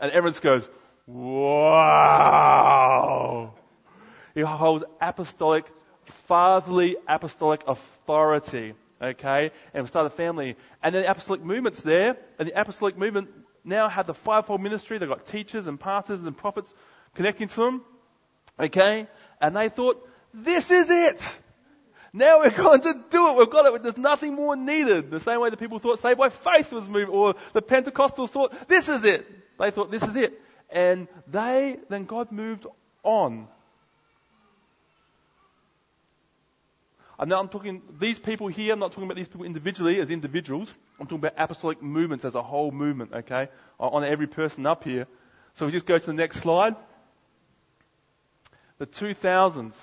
B: And everyone goes, Wow! He holds apostolic, fatherly apostolic authority. Okay? And we start a family. And then the apostolic movement's there. And the apostolic movement now have the fivefold ministry. They've got teachers and pastors and prophets connecting to them. Okay? And they thought, this is it! Now we're going to do it. We've got it. There's nothing more needed. The same way the people thought saved by faith was moved, or the Pentecostals thought, this is it. They thought, this is it. And they, then God moved on. And now I'm talking, these people here, I'm not talking about these people individually as individuals. I'm talking about apostolic movements as a whole movement, okay? On every person up here. So we just go to the next slide. The 2000s.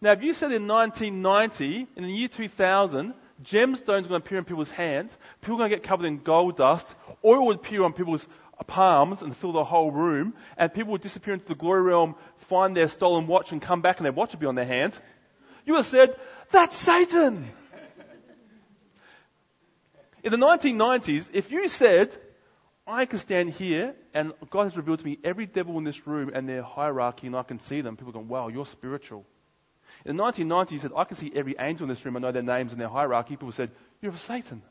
B: Now, if you said in 1990, in the year 2000, gemstones are going to appear in people's hands, people are going to get covered in gold dust, oil would appear on people's palms and fill the whole room, and people would disappear into the glory realm, find their stolen watch, and come back and their watch would be on their hand, you would have said, That's Satan! In the 1990s, if you said, I can stand here and God has revealed to me every devil in this room and their hierarchy and I can see them, people go, wow, you're spiritual. In the 1990s, you said, I can see every angel in this room, I know their names and their hierarchy. People said, You're a Satan.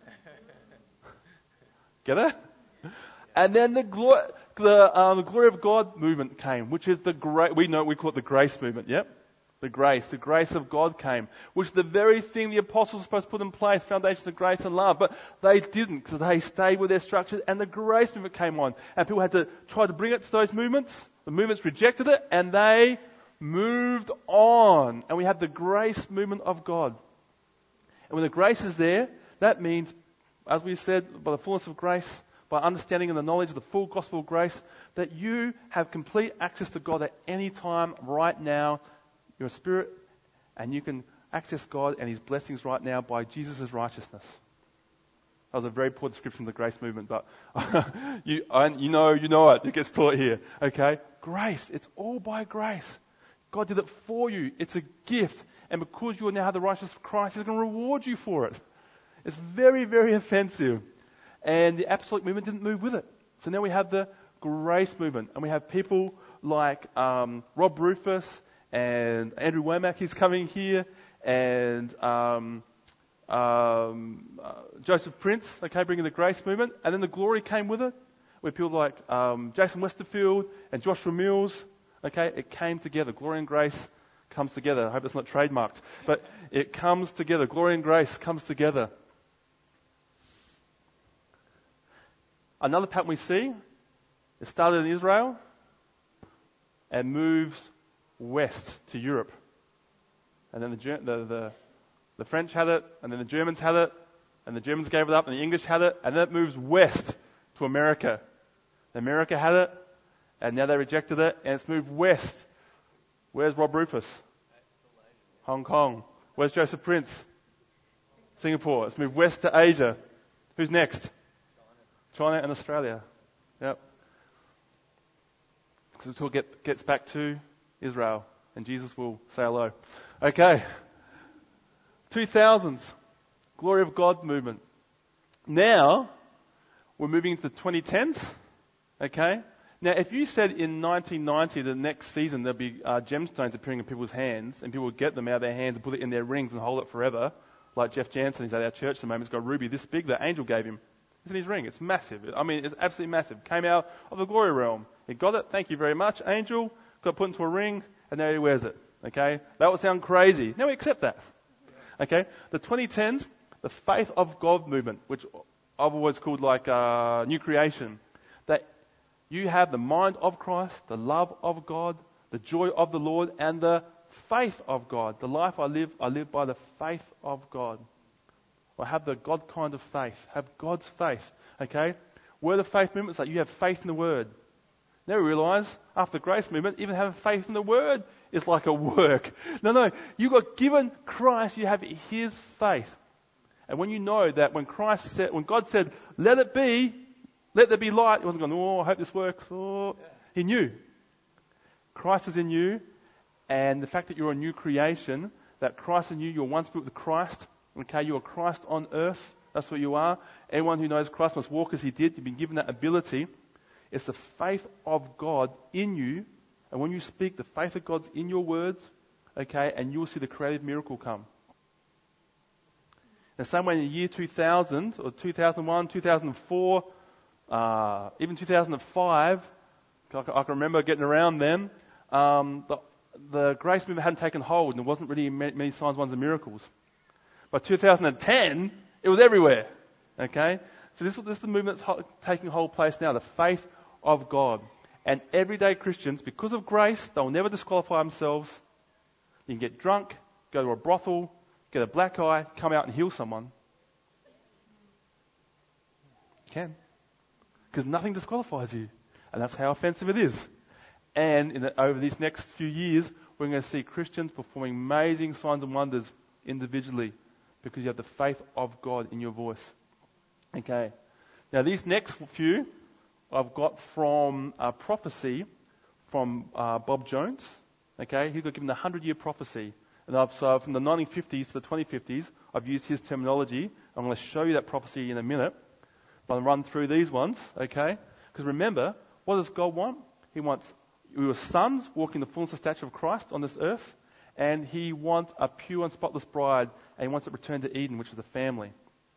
B: Get it? And then the, glory, the, um, the glory of God movement came, which is the great, we know, we call it the grace movement, yep? The grace, the grace of God came, which the very thing the apostles were supposed to put in place, foundations of grace and love. But they didn't, because they stayed with their structures, and the grace movement came on. And people had to try to bring it to those movements. The movements rejected it, and they moved on. And we have the grace movement of God. And when the grace is there, that means, as we said, by the fullness of grace, by understanding and the knowledge of the full gospel of grace, that you have complete access to God at any time, right now. You're a spirit, and you can access God and His blessings right now by Jesus' righteousness. That was a very poor description of the grace movement, but you, you know, you know it. It gets taught here. Okay, grace. It's all by grace. God did it for you. It's a gift. And because you now have the righteousness of Christ, He's going to reward you for it. It's very, very offensive. And the apostolic movement didn't move with it. So now we have the grace movement. And we have people like um, Rob Rufus and Andrew Wommack, is coming here, and um, um, uh, Joseph Prince, okay, bringing the grace movement. And then the glory came with it, with people like um, Jason Westerfield and Joshua Mills Okay, it came together. Glory and grace comes together. I hope it's not trademarked, but it comes together. Glory and grace comes together. Another pattern we see, it started in Israel and moves west to Europe. And then the, the, the, the French had it, and then the Germans had it, and the Germans gave it up, and the English had it, and then it moves west to America. America had it, and now they rejected it, and it's moved west. Where's Rob Rufus? Hong Kong. Where's Joseph Prince? Singapore. It's moved west to Asia. Who's next? China and Australia. Yep. So it all get, gets back to Israel, and Jesus will say hello. Okay. 2000s. Glory of God movement. Now, we're moving into the 2010s. Okay? Now, if you said in 1990, the next season, there'd be uh, gemstones appearing in people's hands, and people would get them out of their hands and put it in their rings and hold it forever, like Jeff Jansen, he's at our church at the moment, he's got a ruby this big that angel gave him. It's in his ring. It's massive. I mean, it's absolutely massive. Came out of the glory realm. He got it. Thank you very much, angel. Got put into a ring, and now he wears it. Okay? That would sound crazy. Now we accept that. Okay? The 2010s, the faith of God movement, which I've always called like uh, new creation, that you have the mind of Christ, the love of God, the joy of the Lord, and the faith of God. The life I live, I live by the faith of God. or have the God kind of faith. Have God's faith. Okay? Word of faith movement is like you have faith in the Word. Never realize after the grace movement, even having faith in the Word is like a work. No, no. You got given Christ, you have His faith. And when you know that when Christ said, when God said, let it be, let there be light, he wasn't going, oh, I hope this works. Oh. He knew. Christ is in you, and the fact that you're a new creation, that Christ in you, you're one spirit with Christ. Okay, you are Christ on earth. That's what you are. Anyone who knows Christ must walk as he did. You've been given that ability. It's the faith of God in you. And when you speak, the faith of God's in your words. Okay, and you'll see the creative miracle come. And somewhere in the year 2000, or 2001, 2004, uh, even 2005, I can remember getting around then, um, the, the grace movement hadn't taken hold and there wasn't really many signs, wonders, and miracles. By 2010, it was everywhere. Okay? So this, this is the movement that's taking hold place now, the faith of God. And everyday Christians, because of grace, they'll never disqualify themselves. You can get drunk, go to a brothel, get a black eye, come out and heal someone. You can. Because nothing disqualifies you. And that's how offensive it is. And the, over these next few years, we're going to see Christians performing amazing signs and wonders individually because you have the faith of God in your voice. Okay. Now, these next few I've got from a prophecy from uh, Bob Jones. Okay, he got given the 100 year prophecy. And I've, so from the 1950s to the 2050s, I've used his terminology. I'm going to show you that prophecy in a minute. But I'll run through these ones, okay? Because remember, what does God want? He wants we were sons walking the fullness of stature of Christ on this earth, and He wants a pure and spotless bride, and He wants it returned to Eden, which is the family.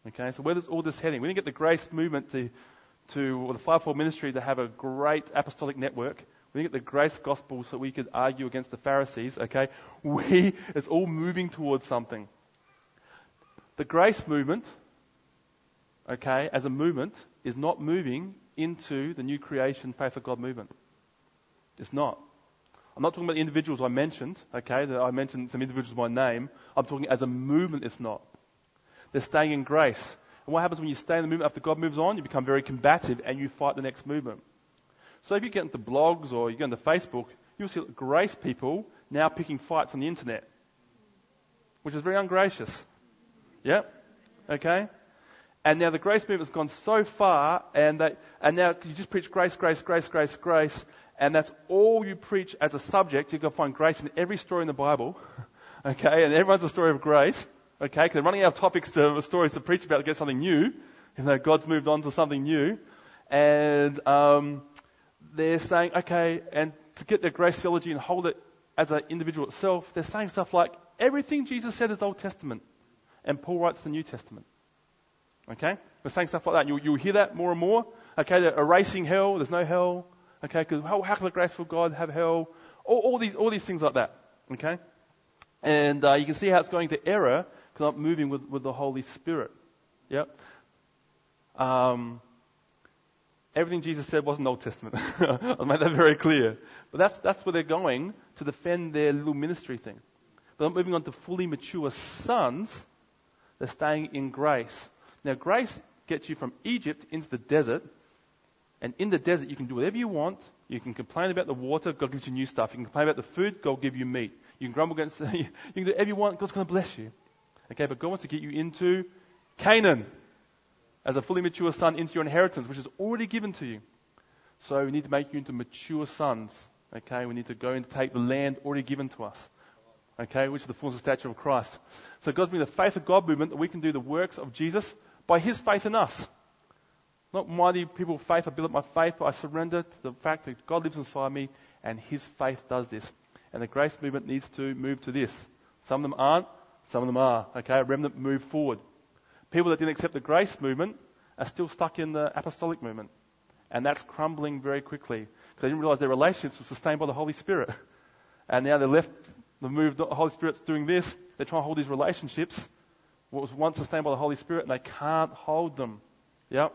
B: Okay, so where does all this heading? We didn't get the grace movement to, to or the fivefold ministry to have a great apostolic network. We get the grace gospel so we could argue against the Pharisees, okay? We, it's all moving towards something. The grace movement, okay, as a movement, is not moving into the new creation faith of God movement. It's not. I'm not talking about the individuals I mentioned, okay, that I mentioned some individuals by name. I'm talking as a movement, it's not. They're staying in grace. And what happens when you stay in the movement after God moves on? You become very combative and you fight the next movement. So if you get into blogs or you get into Facebook, you'll see grace people now picking fights on the internet, which is very ungracious. Yep. Okay? And now the grace movement has gone so far, and, they, and now you just preach grace, grace, grace, grace, grace, and that's all you preach as a subject. You can find grace in every story in the Bible, okay? And everyone's a story of grace, okay? Because they're running out of topics to stories to preach about to get something new, even though God's moved on to something new, and um, they're saying, okay, and to get their grace theology and hold it as an individual itself, they're saying stuff like, everything Jesus said is Old Testament, and Paul writes the New Testament. Okay? They're saying stuff like that. You'll, you'll hear that more and more. Okay, they're erasing hell, there's no hell. Okay, because how, how, can the graceful God have hell? All, all, these, all these things like that. Okay? And uh, you can see how it's going to error I'm moving with, with the Holy Spirit. Yep. Um, Everything Jesus said wasn't Old Testament. I'll make that very clear. But that's, that's where they're going to defend their little ministry thing. They're not moving on to fully mature sons. They're staying in grace. Now, grace gets you from Egypt into the desert. And in the desert, you can do whatever you want. You can complain about the water, God gives you new stuff. You can complain about the food, God will give you meat. You can grumble against, you can do whatever you want, God's going to bless you. Okay, but God wants to get you into Canaan as a fully mature son into your inheritance, which is already given to you. So we need to make you into mature sons. Okay, we need to go and take the land already given to us. Okay, which is the fullness of stature of Christ. So God's the faith of God movement that we can do the works of Jesus by His faith in us. Not mighty people of faith, I build up my faith, but I surrender to the fact that God lives inside me and His faith does this. And the grace movement needs to move to this. Some of them aren't, some of them are. Okay, a remnant move forward. People that didn't accept the grace movement are still stuck in the apostolic movement. And that's crumbling very quickly because they didn't realize their relationships were sustained by the Holy Spirit. And now they're left, the move, the Holy Spirit's doing this. They're trying to hold these relationships, what was once sustained by the Holy Spirit, and they can't hold them. Yep.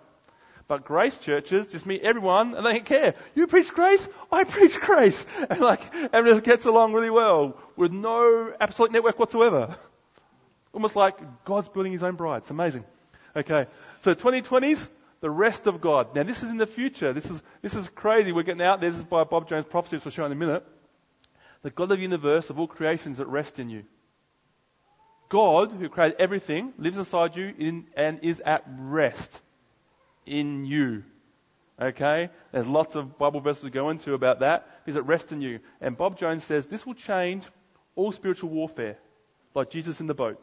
B: But grace churches just meet everyone and they don't care. You preach grace, I preach grace. And like, everyone just gets along really well with no apostolic network whatsoever. Almost like God's building his own bride. It's amazing. Okay. So 2020s, the rest of God. Now this is in the future. This is, this is crazy. We're getting out there. This is by Bob Jones' prophecy, which we'll show in a minute. The God of the universe, of all creations, at rest in you. God, who created everything, lives inside you in, and is at rest in you. Okay? There's lots of Bible verses to go into about that. He's at rest in you. And Bob Jones says this will change all spiritual warfare, like Jesus in the boat.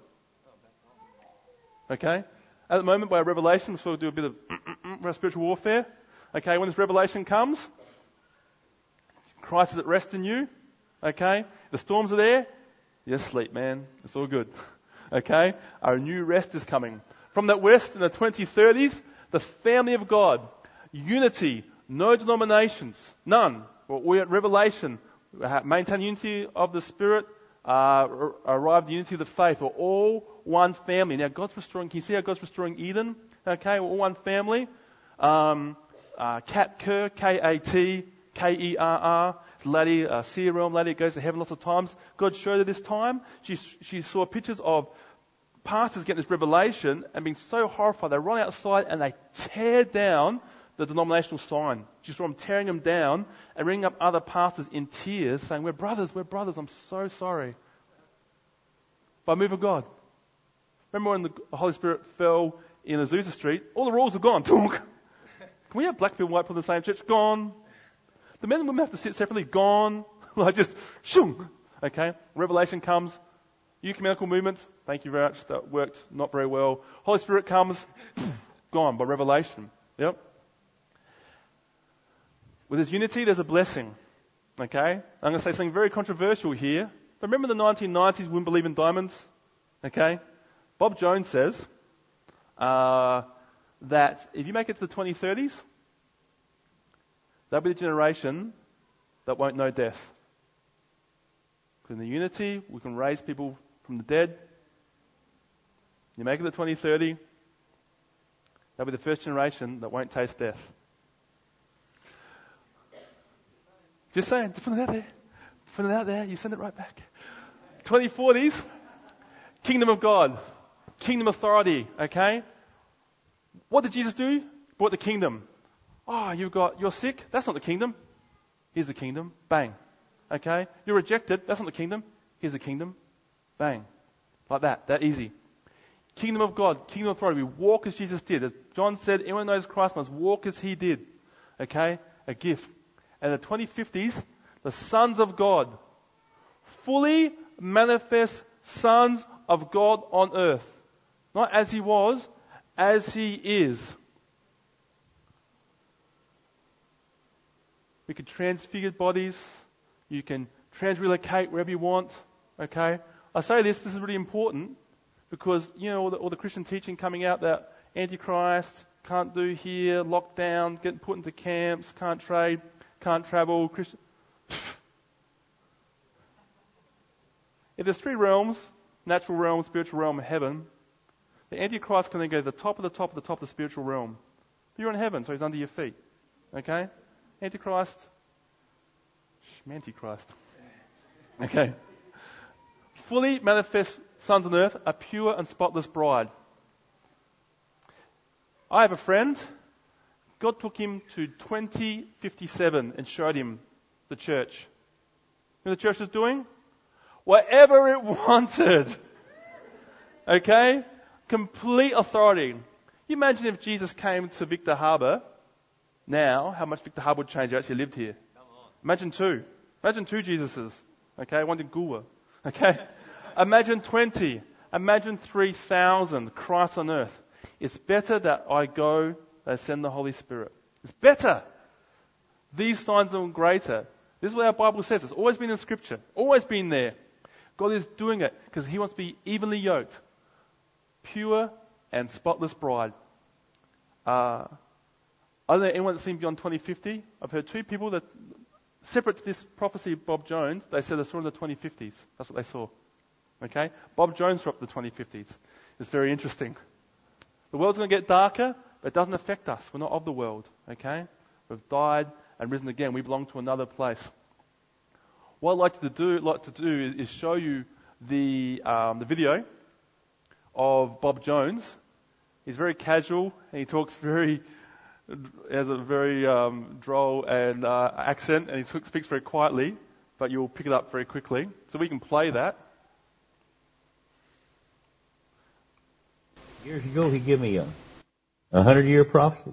B: Okay? At the moment, by revelation, we'll sort of do a bit of spiritual warfare. Okay, when this revelation comes, Christ is at rest in you. Okay? The storms are there. Just sleep, man. It's all good. Okay? Our new rest is coming. From that west in the 2030s, the family of God, unity, no denominations, none. Well, we at Revelation maintain unity of the Spirit, uh, unity of the faith. We're all one family. Now, God's restoring, can you see how God's restoring Eden? Okay, all one family. Um, uh, Kat Kerr, K-A-T, K-E-R-R. It's a lady, a seer realm lady, goes to heaven lots of times. God showed her this time. She, she saw pictures of pastors getting this revelation and being so horrified. They run outside and they tear down the denominational sign. She saw them tearing them down and ringing up other pastors in tears saying, We're brothers, we're brothers, I'm so sorry. By move of God. Remember when the Holy Spirit fell in Azusa Street? All the rules are gone. Can we have black people and white people in the same church? Gone. The men and women have to sit separately. Gone. like just, shung. Okay? Revelation comes. Ecumenical movement. Thank you very much. That worked not very well. Holy Spirit comes. gone by revelation. Yep. With this unity, there's a blessing. Okay? I'm going to say something very controversial here. Remember the 1990s, we wouldn't believe in diamonds? Okay? Bob Jones says uh, that if you make it to the 2030s, That'll be the generation that won't know death. Because in the unity, we can raise people from the dead. You make it to 2030, that'll be the first generation that won't taste death. Just saying, put it out there. Put it out there, you send it right back. 2040s, kingdom of God, kingdom authority, okay? What did Jesus do? Brought the kingdom. Oh, you've got, you're sick? That's not the kingdom. Here's the kingdom. Bang. Okay? You're rejected? That's not the kingdom. Here's the kingdom. Bang. Like that. That easy. Kingdom of God, kingdom authority. We walk as Jesus did. As John said, anyone knows Christ must walk as he did. Okay? A gift. And in the 2050s, the sons of God, fully manifest sons of God on earth. Not as he was, as he is. We can transfigure bodies. You can transrelocate wherever you want. Okay? I say this, this is really important because, you know, all the, all the Christian teaching coming out that Antichrist can't do here, lockdown, getting put into camps, can't trade, can't travel. Christian. if there's three realms, natural realm, spiritual realm, heaven, the Antichrist can then go to the top of the top of the top of the spiritual realm. You're in heaven, so he's under your feet. Okay? Antichrist. Shh, Antichrist. Okay. Fully manifest sons on earth, a pure and spotless bride. I have a friend. God took him to 2057 and showed him the church. You know the church was doing? Whatever it wanted. Okay? Complete authority. You imagine if Jesus came to Victor Harbor now, how much Victor Harbor would change he actually lived here? Imagine two. Imagine two Jesuses. Okay, one in Goolwa. Okay? Imagine 20. Imagine 3,000 Christ on earth. It's better that I go, they send the Holy Spirit. It's better. These signs are greater. This is what our Bible says. It's always been in Scripture. Always been there. God is doing it because He wants to be evenly yoked. Pure and spotless bride. Uh, I don't know anyone that's seen beyond 2050. I've heard two people that, separate to this prophecy of Bob Jones, they said they saw in the 2050s. That's what they saw. Okay? Bob Jones saw up the 2050s. It's very interesting. The world's going to get darker, but it doesn't affect us. We're not of the world. Okay? We've died and risen again. We belong to another place. What I'd like to do, like to do is, show you the, um, the video of Bob Jones. He's very casual and he talks very, has a very um, droll and uh, accent and he speaks very quietly, but you'll pick it up very quickly. So we can play that.
C: Years ago, he gave me a, a hundred year prophecy.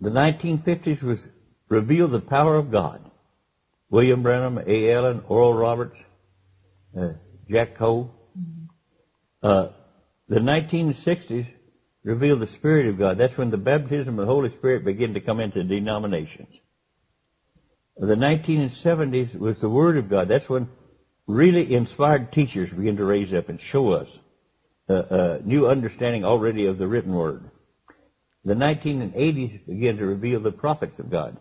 C: The 1950s was revealed the power of God. William Branham, A. Allen, Oral Roberts, uh, Jack Coe. Uh, the 1960s revealed the Spirit of God. That's when the baptism of the Holy Spirit began to come into denominations. The 1970s was the Word of God. That's when really inspired teachers began to raise up and show us a, a new understanding already of the written Word. The 1980s began to reveal the prophets of God,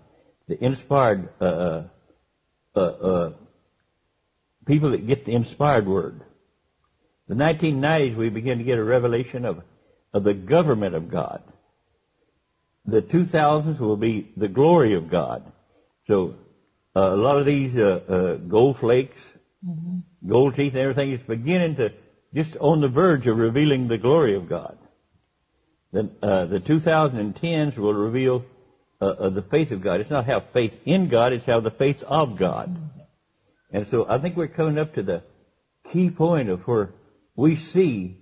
C: the inspired uh, uh, uh, uh, people that get the inspired Word. The 1990s, we begin to get a revelation of, of the government of God. The 2000s will be the glory of God. So uh, a lot of these uh, uh, gold flakes, mm-hmm. gold teeth, and everything is beginning to just on the verge of revealing the glory of God. The, uh, the 2010s will reveal uh, uh, the faith of God. It's not have faith in God; it's have the faith of God. And so I think we're coming up to the key point of where we see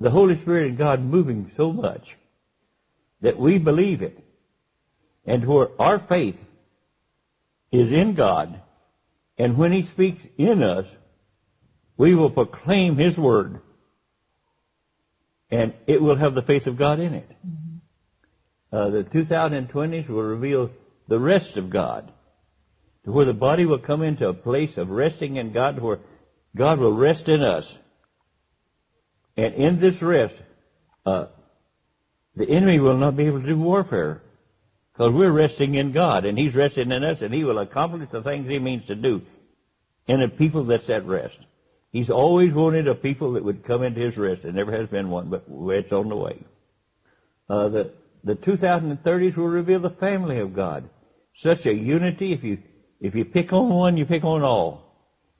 C: the Holy Spirit and God moving so much that we believe it. And where our faith is in God, and when He speaks in us, we will proclaim His Word, and it will have the faith of God in it. Mm-hmm. Uh, the 2020s will reveal the rest of God, to where the body will come into a place of resting in God, where God will rest in us, and in this rest, uh, the enemy will not be able to do warfare. Because we're resting in God, and He's resting in us, and He will accomplish the things He means to do in a people that's at rest. He's always wanted a people that would come into His rest. There never has been one, but it's on the way. Uh, the, the 2030s will reveal the family of God. Such a unity, if you, if you pick on one, you pick on all.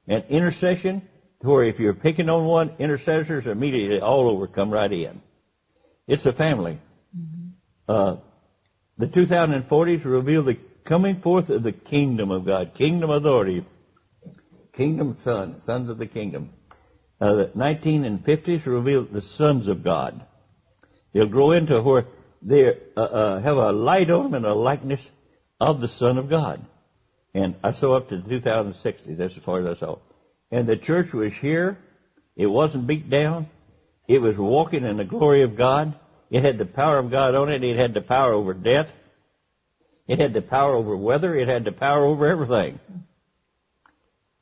C: And intercession, where if you're picking on one, intercessors immediately all over come right in. It's a family. Mm-hmm. Uh, the 2040s reveal the coming forth of the kingdom of God, kingdom authority, kingdom son, sons of the kingdom. Uh, the 1950s reveal the sons of God. They'll grow into where they uh, uh, have a light on them and a likeness of the Son of God. And I saw up to 2060. That's as far as I saw. And the church was here. It wasn't beat down. It was walking in the glory of God. It had the power of God on it. It had the power over death. It had the power over weather. It had the power over everything.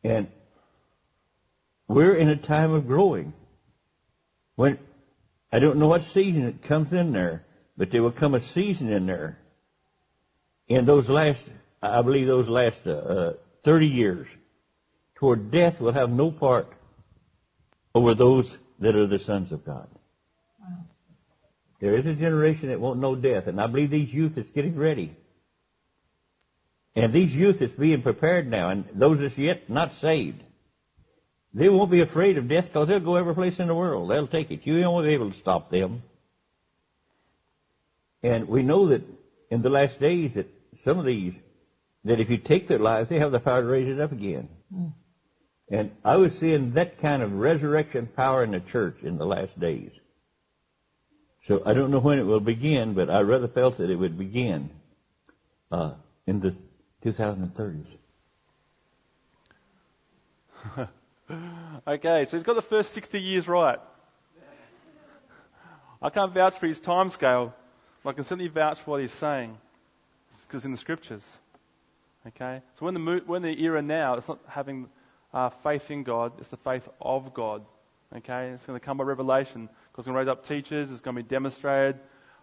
C: And we're in a time of growing. When I don't know what season it comes in there, but there will come a season in there. In those last, I believe those last uh, uh, 30 years, toward death will have no part over those that are the sons of God. Wow. There is a generation that won't know death, and I believe these youth is getting ready. And these youth is being prepared now, and those that's yet not saved, they won't be afraid of death because they'll go every place in the world. They'll take it. You won't be able to stop them. And we know that in the last days that some of these, that if you take their lives, they have the power to raise it up again. Mm. And I was seeing that kind of resurrection power in the church in the last days. So I don't know when it will begin, but I rather felt that it would begin uh, in the 2030s.
B: okay, so he's got the first 60 years right. I can't vouch for his time scale, but I can certainly vouch for what he's saying, because in the scriptures. Okay, so when the when the era now, it's not having uh, faith in God, it's the faith of God. Okay? It's going to come by revelation. God's going to raise up teachers, it's going to be demonstrated.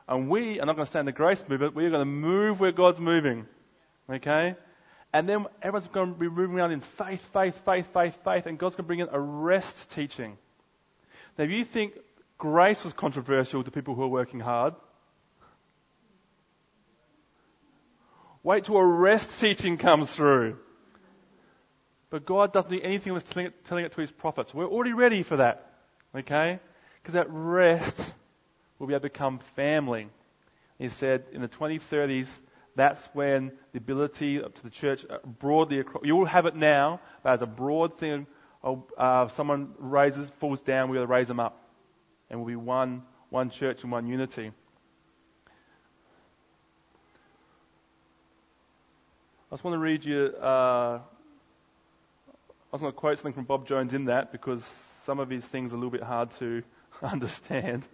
B: And we are not going to stay in the grace movement, we're going to move where God's moving. Okay? And then everyone's going to be moving around in faith, faith, faith, faith, faith, and God's going to bring in a rest teaching. Now, if you think grace was controversial to people who are working hard, wait till a rest teaching comes through. But God doesn't do anything with telling it, telling it to his prophets. We're already ready for that. Okay? Because at rest, we'll be able to become family. He said in the 2030s, that's when the ability to the church uh, broadly across, you will have it now, but as a broad thing, of, uh, someone raises, falls down, we'll raise them up. And we'll be one, one church and one unity. I just want to read you, uh, I was going to quote something from Bob Jones in that because some of his things are a little bit hard to understand.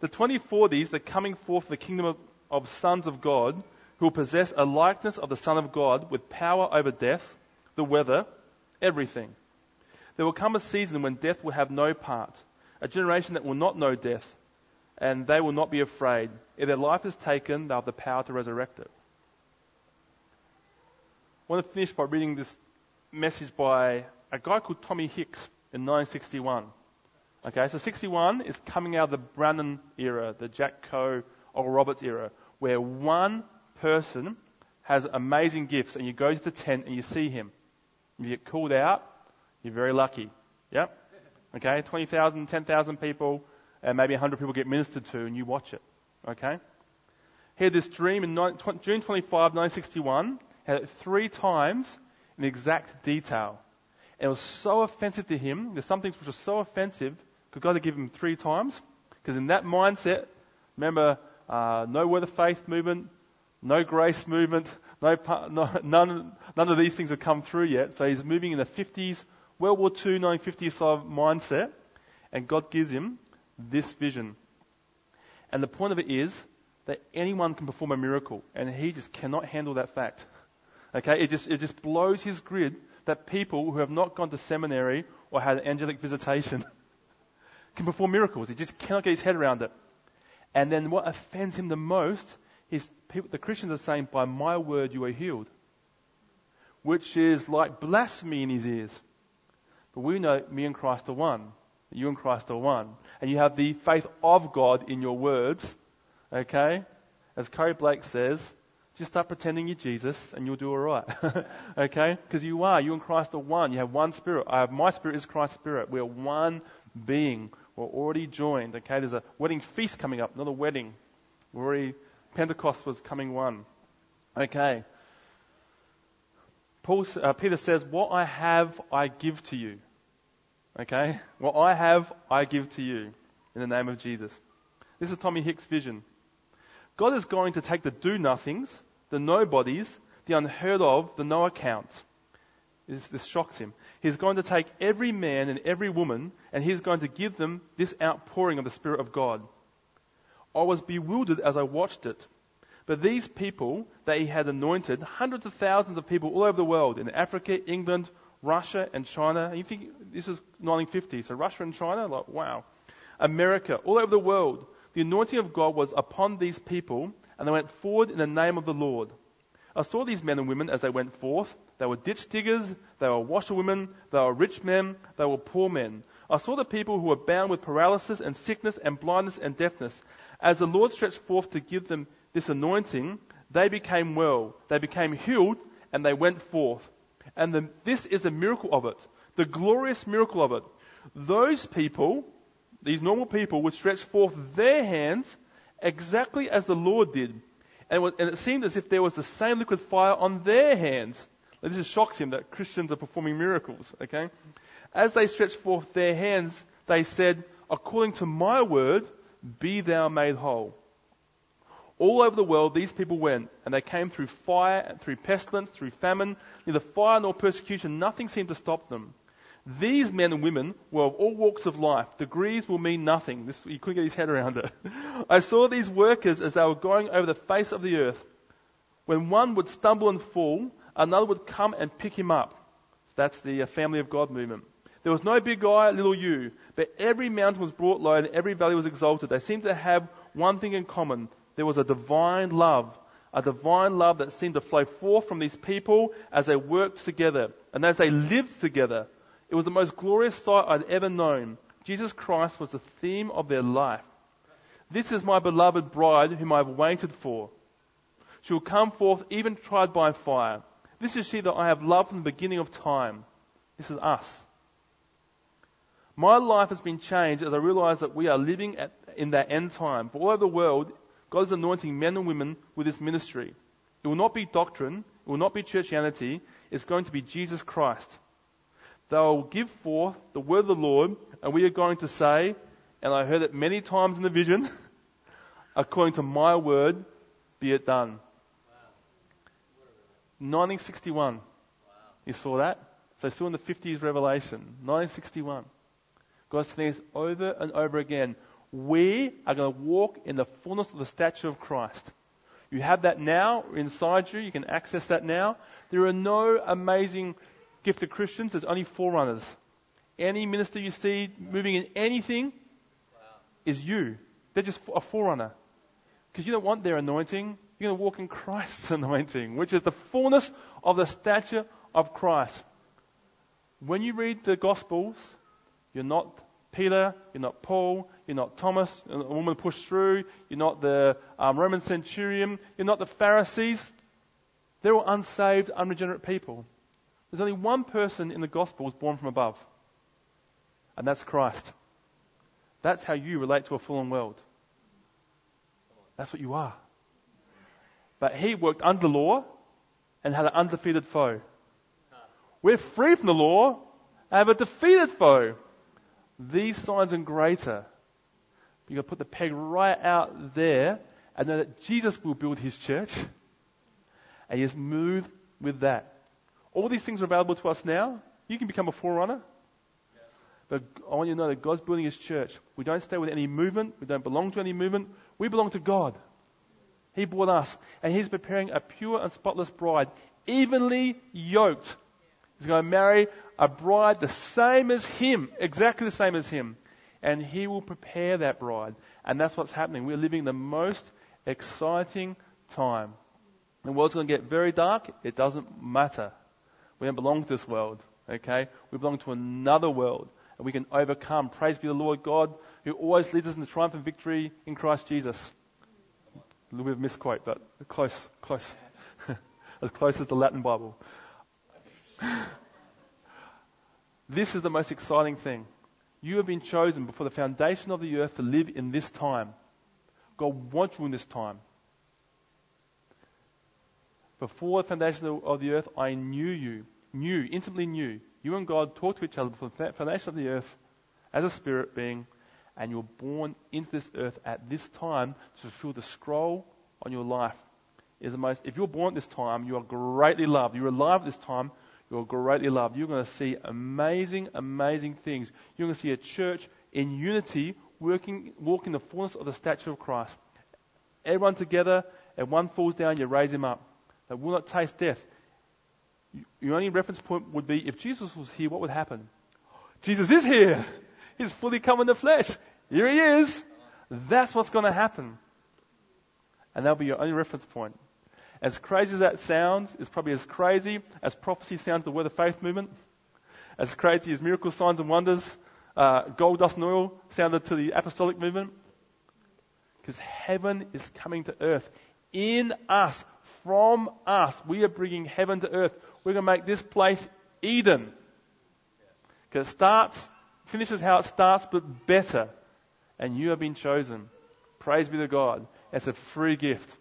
B: The 2040s, the coming forth of the kingdom of, of sons of God, who will possess a likeness of the Son of God with power over death, the weather, everything. There will come a season when death will have no part, a generation that will not know death, and they will not be afraid. If their life is taken, they'll have the power to resurrect it. I want to finish by reading this message by a guy called Tommy Hicks in 1961. Okay, so 61 is coming out of the Branham era, the Jack Coe, Oral Roberts era, where one person has amazing gifts and you go to the tent and you see him. If you get called out, you're very lucky. Yep? Okay, 20,000, 10,000 people, and maybe 100 people get ministered to and you watch it. Okay? He had this dream in June 25, 1961, had it three times in exact detail. And it was so offensive to him. There's some things which were so offensive because God had given him three times. Because in that mindset, remember, uh, no word of faith movement, no grace movement, no, no, none, none of these things have come through yet. So he's moving in the 50s, World War II, 1950s sort of mindset. And God gives him this vision. And the point of it is that anyone can perform a miracle. And he just cannot handle that fact. Okay, it just, it just blows his grid that people who have not gone to seminary or had angelic visitation can perform miracles. He just cannot get his head around it. And then what offends him the most is people, the Christians are saying, By my word you are healed. Which is like blasphemy in his ears. But we know me and Christ are one. You and Christ are one. And you have the faith of God in your words. Okay? As Curry Blake says, just start pretending you're Jesus and you'll do all right. okay? Because you are. You and Christ are one. You have one spirit. I have, my spirit is Christ's spirit. We're one being. We're already joined. Okay? There's a wedding feast coming up, not a wedding. We're already, Pentecost was coming one. Okay. Paul, uh, Peter says, What I have, I give to you. Okay? What I have, I give to you in the name of Jesus. This is Tommy Hicks' vision. God is going to take the do nothings, the nobodies, the unheard of, the no account. This, this shocks him. He's going to take every man and every woman and he's going to give them this outpouring of the Spirit of God. I was bewildered as I watched it. But these people that he had anointed, hundreds of thousands of people all over the world, in Africa, England, Russia, and China. You think this is 1950, so Russia and China, like wow. America, all over the world the anointing of God was upon these people, and they went forward in the name of the Lord. I saw these men and women as they went forth. They were ditch diggers, they were washerwomen, they were rich men, they were poor men. I saw the people who were bound with paralysis and sickness and blindness and deafness. As the Lord stretched forth to give them this anointing, they became well, they became healed, and they went forth. And the, this is the miracle of it, the glorious miracle of it. Those people these normal people would stretch forth their hands exactly as the Lord did. And it seemed as if there was the same liquid fire on their hands. Now, this shocks him that Christians are performing miracles, okay? As they stretched forth their hands, they said, According to my word, be thou made whole. All over the world, these people went, and they came through fire, through pestilence, through famine. Neither fire nor persecution, nothing seemed to stop them. These men and women were of all walks of life. Degrees will mean nothing. This, he couldn't get his head around it. I saw these workers as they were going over the face of the earth. When one would stumble and fall, another would come and pick him up. So that's the uh, family of God movement. There was no big guy, little you, but every mountain was brought low and every valley was exalted. They seemed to have one thing in common. There was a divine love, a divine love that seemed to flow forth from these people as they worked together and as they lived together. It was the most glorious sight I'd ever known. Jesus Christ was the theme of their life. This is my beloved bride whom I have waited for. She will come forth even tried by fire. This is she that I have loved from the beginning of time. This is us. My life has been changed as I realize that we are living at, in that end time. For all over the world, God is anointing men and women with this ministry. It will not be doctrine, it will not be churchianity, it's going to be Jesus Christ. They will give forth the word of the Lord, and we are going to say, and I heard it many times in the vision, according to my word, be it done. 1961. You saw that? So still in the 50s Revelation. 1961. God's saying this over and over again. We are going to walk in the fullness of the stature of Christ. You have that now inside you. You can access that now. There are no amazing gifted Christians. There's only forerunners. Any minister you see moving in anything is you. They're just a forerunner. Because you don't want their anointing. You're going to walk in Christ's anointing, which is the fullness of the stature of Christ. When you read the Gospels, you're not Peter, you're not Paul, you're not Thomas, a woman pushed through, you're not the um, Roman centurion, you're not the Pharisees. They're all unsaved, unregenerate people. There's only one person in the gospel Gospels born from above, and that's Christ. That's how you relate to a fallen world. That's what you are. But he worked under the law and had an undefeated foe. We're free from the law and have a defeated foe. These signs and greater. You've got to put the peg right out there and know that Jesus will build his church. And you just move with that. All these things are available to us now. You can become a forerunner. But I want you to know that God's building his church. We don't stay with any movement. We don't belong to any movement. We belong to God. He bought us. And He's preparing a pure and spotless bride, evenly yoked. He's going to marry a bride the same as Him, exactly the same as Him. And He will prepare that bride. And that's what's happening. We're living the most exciting time. The world's going to get very dark. It doesn't matter. We don't belong to this world. Okay? We belong to another world. And we can overcome. Praise be the Lord God who always leads us in the triumphant victory in Christ Jesus. A little bit of misquote, but close, close. as close as the Latin Bible. this is the most exciting thing. You have been chosen before the foundation of the earth to live in this time. God wants you in this time. Before the foundation of the earth, I knew you, knew, intimately knew. You and God talked to each other before the foundation of the earth as a spirit being and you were born into this earth at this time to fulfill the scroll on your life. Is the most, if you're born at this time, you are greatly loved. You're alive at this time, you are greatly loved. You're going to see amazing, amazing things. You're going to see a church in unity working, walking the fullness of the stature of Christ. Everyone together, and one falls down, you raise him up. They will not taste death. Your only reference point would be if Jesus was here, what would happen? Jesus is here. He's fully come in the flesh. Here he is. That's what's going to happen. And that'll be your only reference point. As crazy as that sounds, it's probably as crazy as prophecy sounds to the word of faith movement. As crazy as miracle signs and wonders, uh, gold, dust, and oil sounded to the apostolic movement. Because heaven is coming to earth. In us, from us, we are bringing heaven to earth. We're going to make this place Eden. Because it starts finishes how it starts, but better. And you have been chosen. Praise be to God. It's a free gift.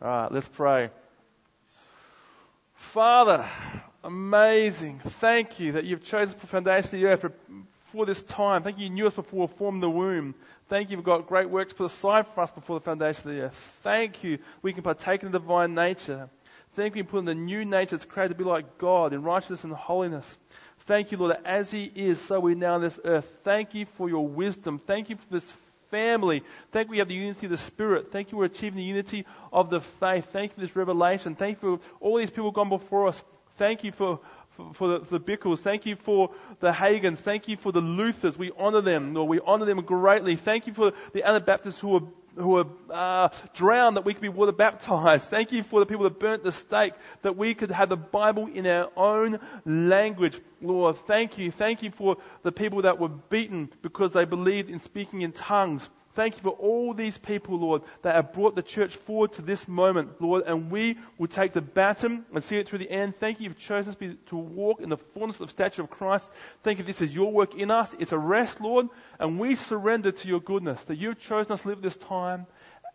B: All right, let's pray. Father, amazing. Thank you that you've chosen for foundation of the earth for this time. Thank you you knew us before we formed the womb. Thank you you've got great works put aside for us before the foundation of the earth. Thank you we can partake in the divine nature. Thank you we put in the new nature that's created to be like God in righteousness and holiness. Thank you, Lord, that as He is, so we now on this earth. Thank you for your wisdom. Thank you for this family. Thank you we have the unity of the Spirit. Thank you we're achieving the unity of the faith. Thank you for this revelation. Thank you for all these people gone before us. Thank you for, for, for the, Bickles. Thank you for the Hagins. Thank you for the Luthers. We honor them, Lord. We honor them greatly. Thank you for the Anabaptists who are who are uh, drowned that we could be water baptized. Thank you for the people that burnt the stake that we could have the Bible in our own language. Lord, thank you. Thank you for the people that were beaten because they believed in speaking in tongues. Thank you for all these people, Lord, that have brought the church forward to this moment, Lord, and we will take the baton and see it through the end. Thank you, you've chosen us to walk in the fullness of the stature of Christ. Thank you, this is your work in us. It's a rest, Lord, and we surrender to your goodness, that you've chosen us to live this time,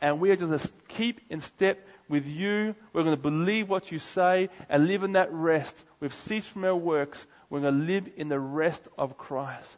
B: and we are just to keep in step with you. We're going to believe what you say and live in that rest. We've ceased from our works. We're going to live in the rest of Christ.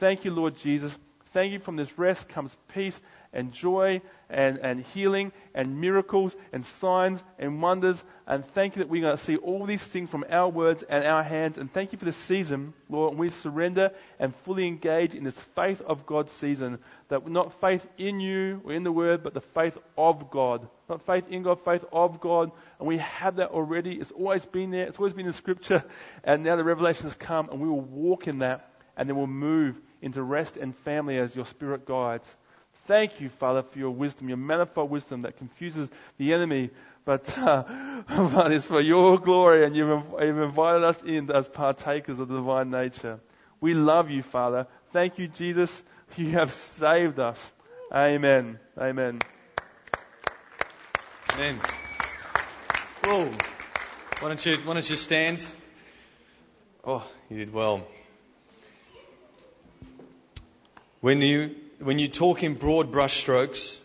B: Thank you, Lord Jesus. Thank you from this rest comes peace and joy and, and healing and miracles and signs and wonders. And thank you that we're going to see all these things from our words and our hands. And thank you for this season, Lord. And we surrender and fully engage in this faith of God season. That not faith in you or in the word, but the faith of God. Not faith in God, faith of God. And we have that already. It's always been there. It's always been in Scripture. And now the revelation has come and we will walk in that. And then we'll move into rest and family as your Spirit guides. Thank you, Father, for your wisdom, your manifold wisdom that confuses the enemy, but, uh, but it's for your glory, and you've, you've invited us in as partakers of the divine nature. We love you, Father. Thank you, Jesus. You have saved us. Amen. Amen.
A: Amen. Whoa. Why don't you, why don't you stand? Oh, you did well. When you, when you talk in broad brushstrokes,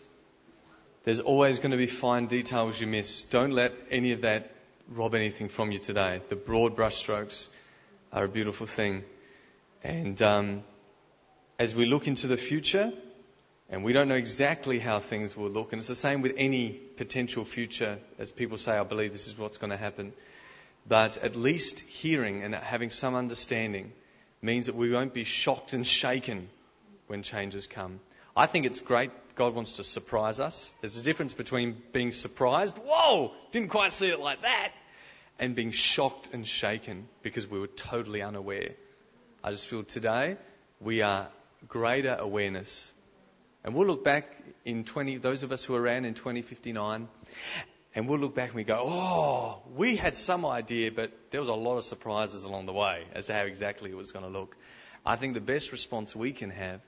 A: there's always going to be fine details you miss. Don't let any of that rob anything from you today. The broad brushstrokes are a beautiful thing. And um, as we look into the future, and we don't know exactly how things will look, and it's the same with any potential future, as people say, I believe this is what's going to happen. But at least hearing and having some understanding means that we won't be shocked and shaken when changes come. I think it's great. God wants to surprise us. There's a difference between being surprised, whoa, didn't quite see it like that, and being shocked and shaken because we were totally unaware. I just feel today we are greater awareness. And we'll look back in 20, those of us who are around in 2059, and we'll look back and we go, oh, we had some idea, but there was a lot of surprises along the way as to how exactly it was going to look. I think the best response we can have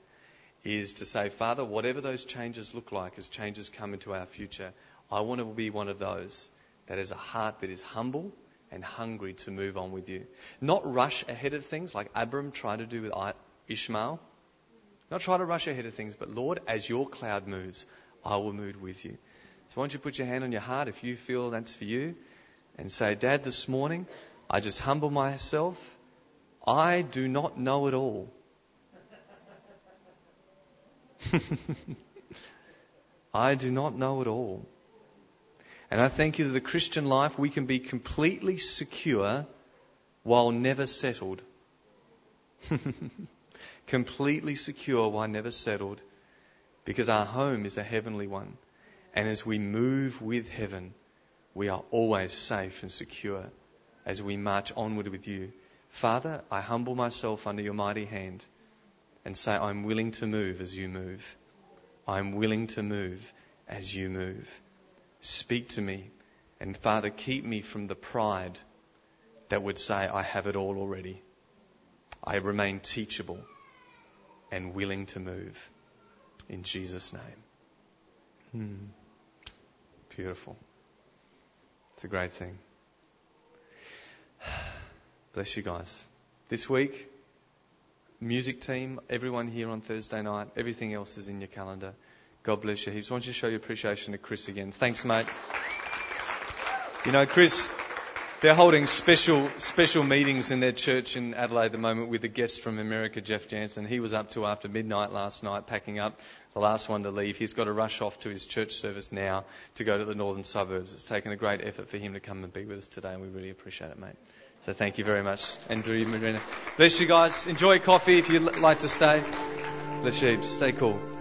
A: is to say, Father, whatever those changes look like as changes come into our future, I want to be one of those that has a heart that is humble and hungry to move on with you. Not rush ahead of things like Abram tried to do with Ishmael. Not try to rush ahead of things, but Lord, as your cloud moves, I will move with you. So why don't you put your hand on your heart if you feel that's for you and say, Dad, this morning, I just humble myself. I do not know it all. I do not know it all. And I thank you that the Christian life, we can be completely secure while never settled. completely secure while never settled. Because our home is a heavenly one. And as we move with heaven, we are always safe and secure as we march onward with you. Father, I humble myself under your mighty hand and say, I'm willing to move as you move. I'm willing to move as you move. Speak to me. And Father, keep me from the pride that would say, I have it all already. I remain teachable and willing to move. In Jesus' name. Hmm. Beautiful. It's a great thing. Bless you guys. This week, music team, everyone here on Thursday night. Everything else is in your calendar. God bless you heaps. Why don't you show your appreciation to Chris again? Thanks, mate. You know, Chris, they're holding special special meetings in their church in Adelaide at the moment with a guest from America, Jeff Jansen. He was up to after midnight last night packing up, the last one to leave. He's got to rush off to his church service now to go to the northern suburbs. It's taken a great effort for him to come and be with us today, and we really appreciate it, mate. So thank you very much. Andrew, Marina. Bless you guys. Enjoy coffee if you'd like to stay. Bless you. Stay cool.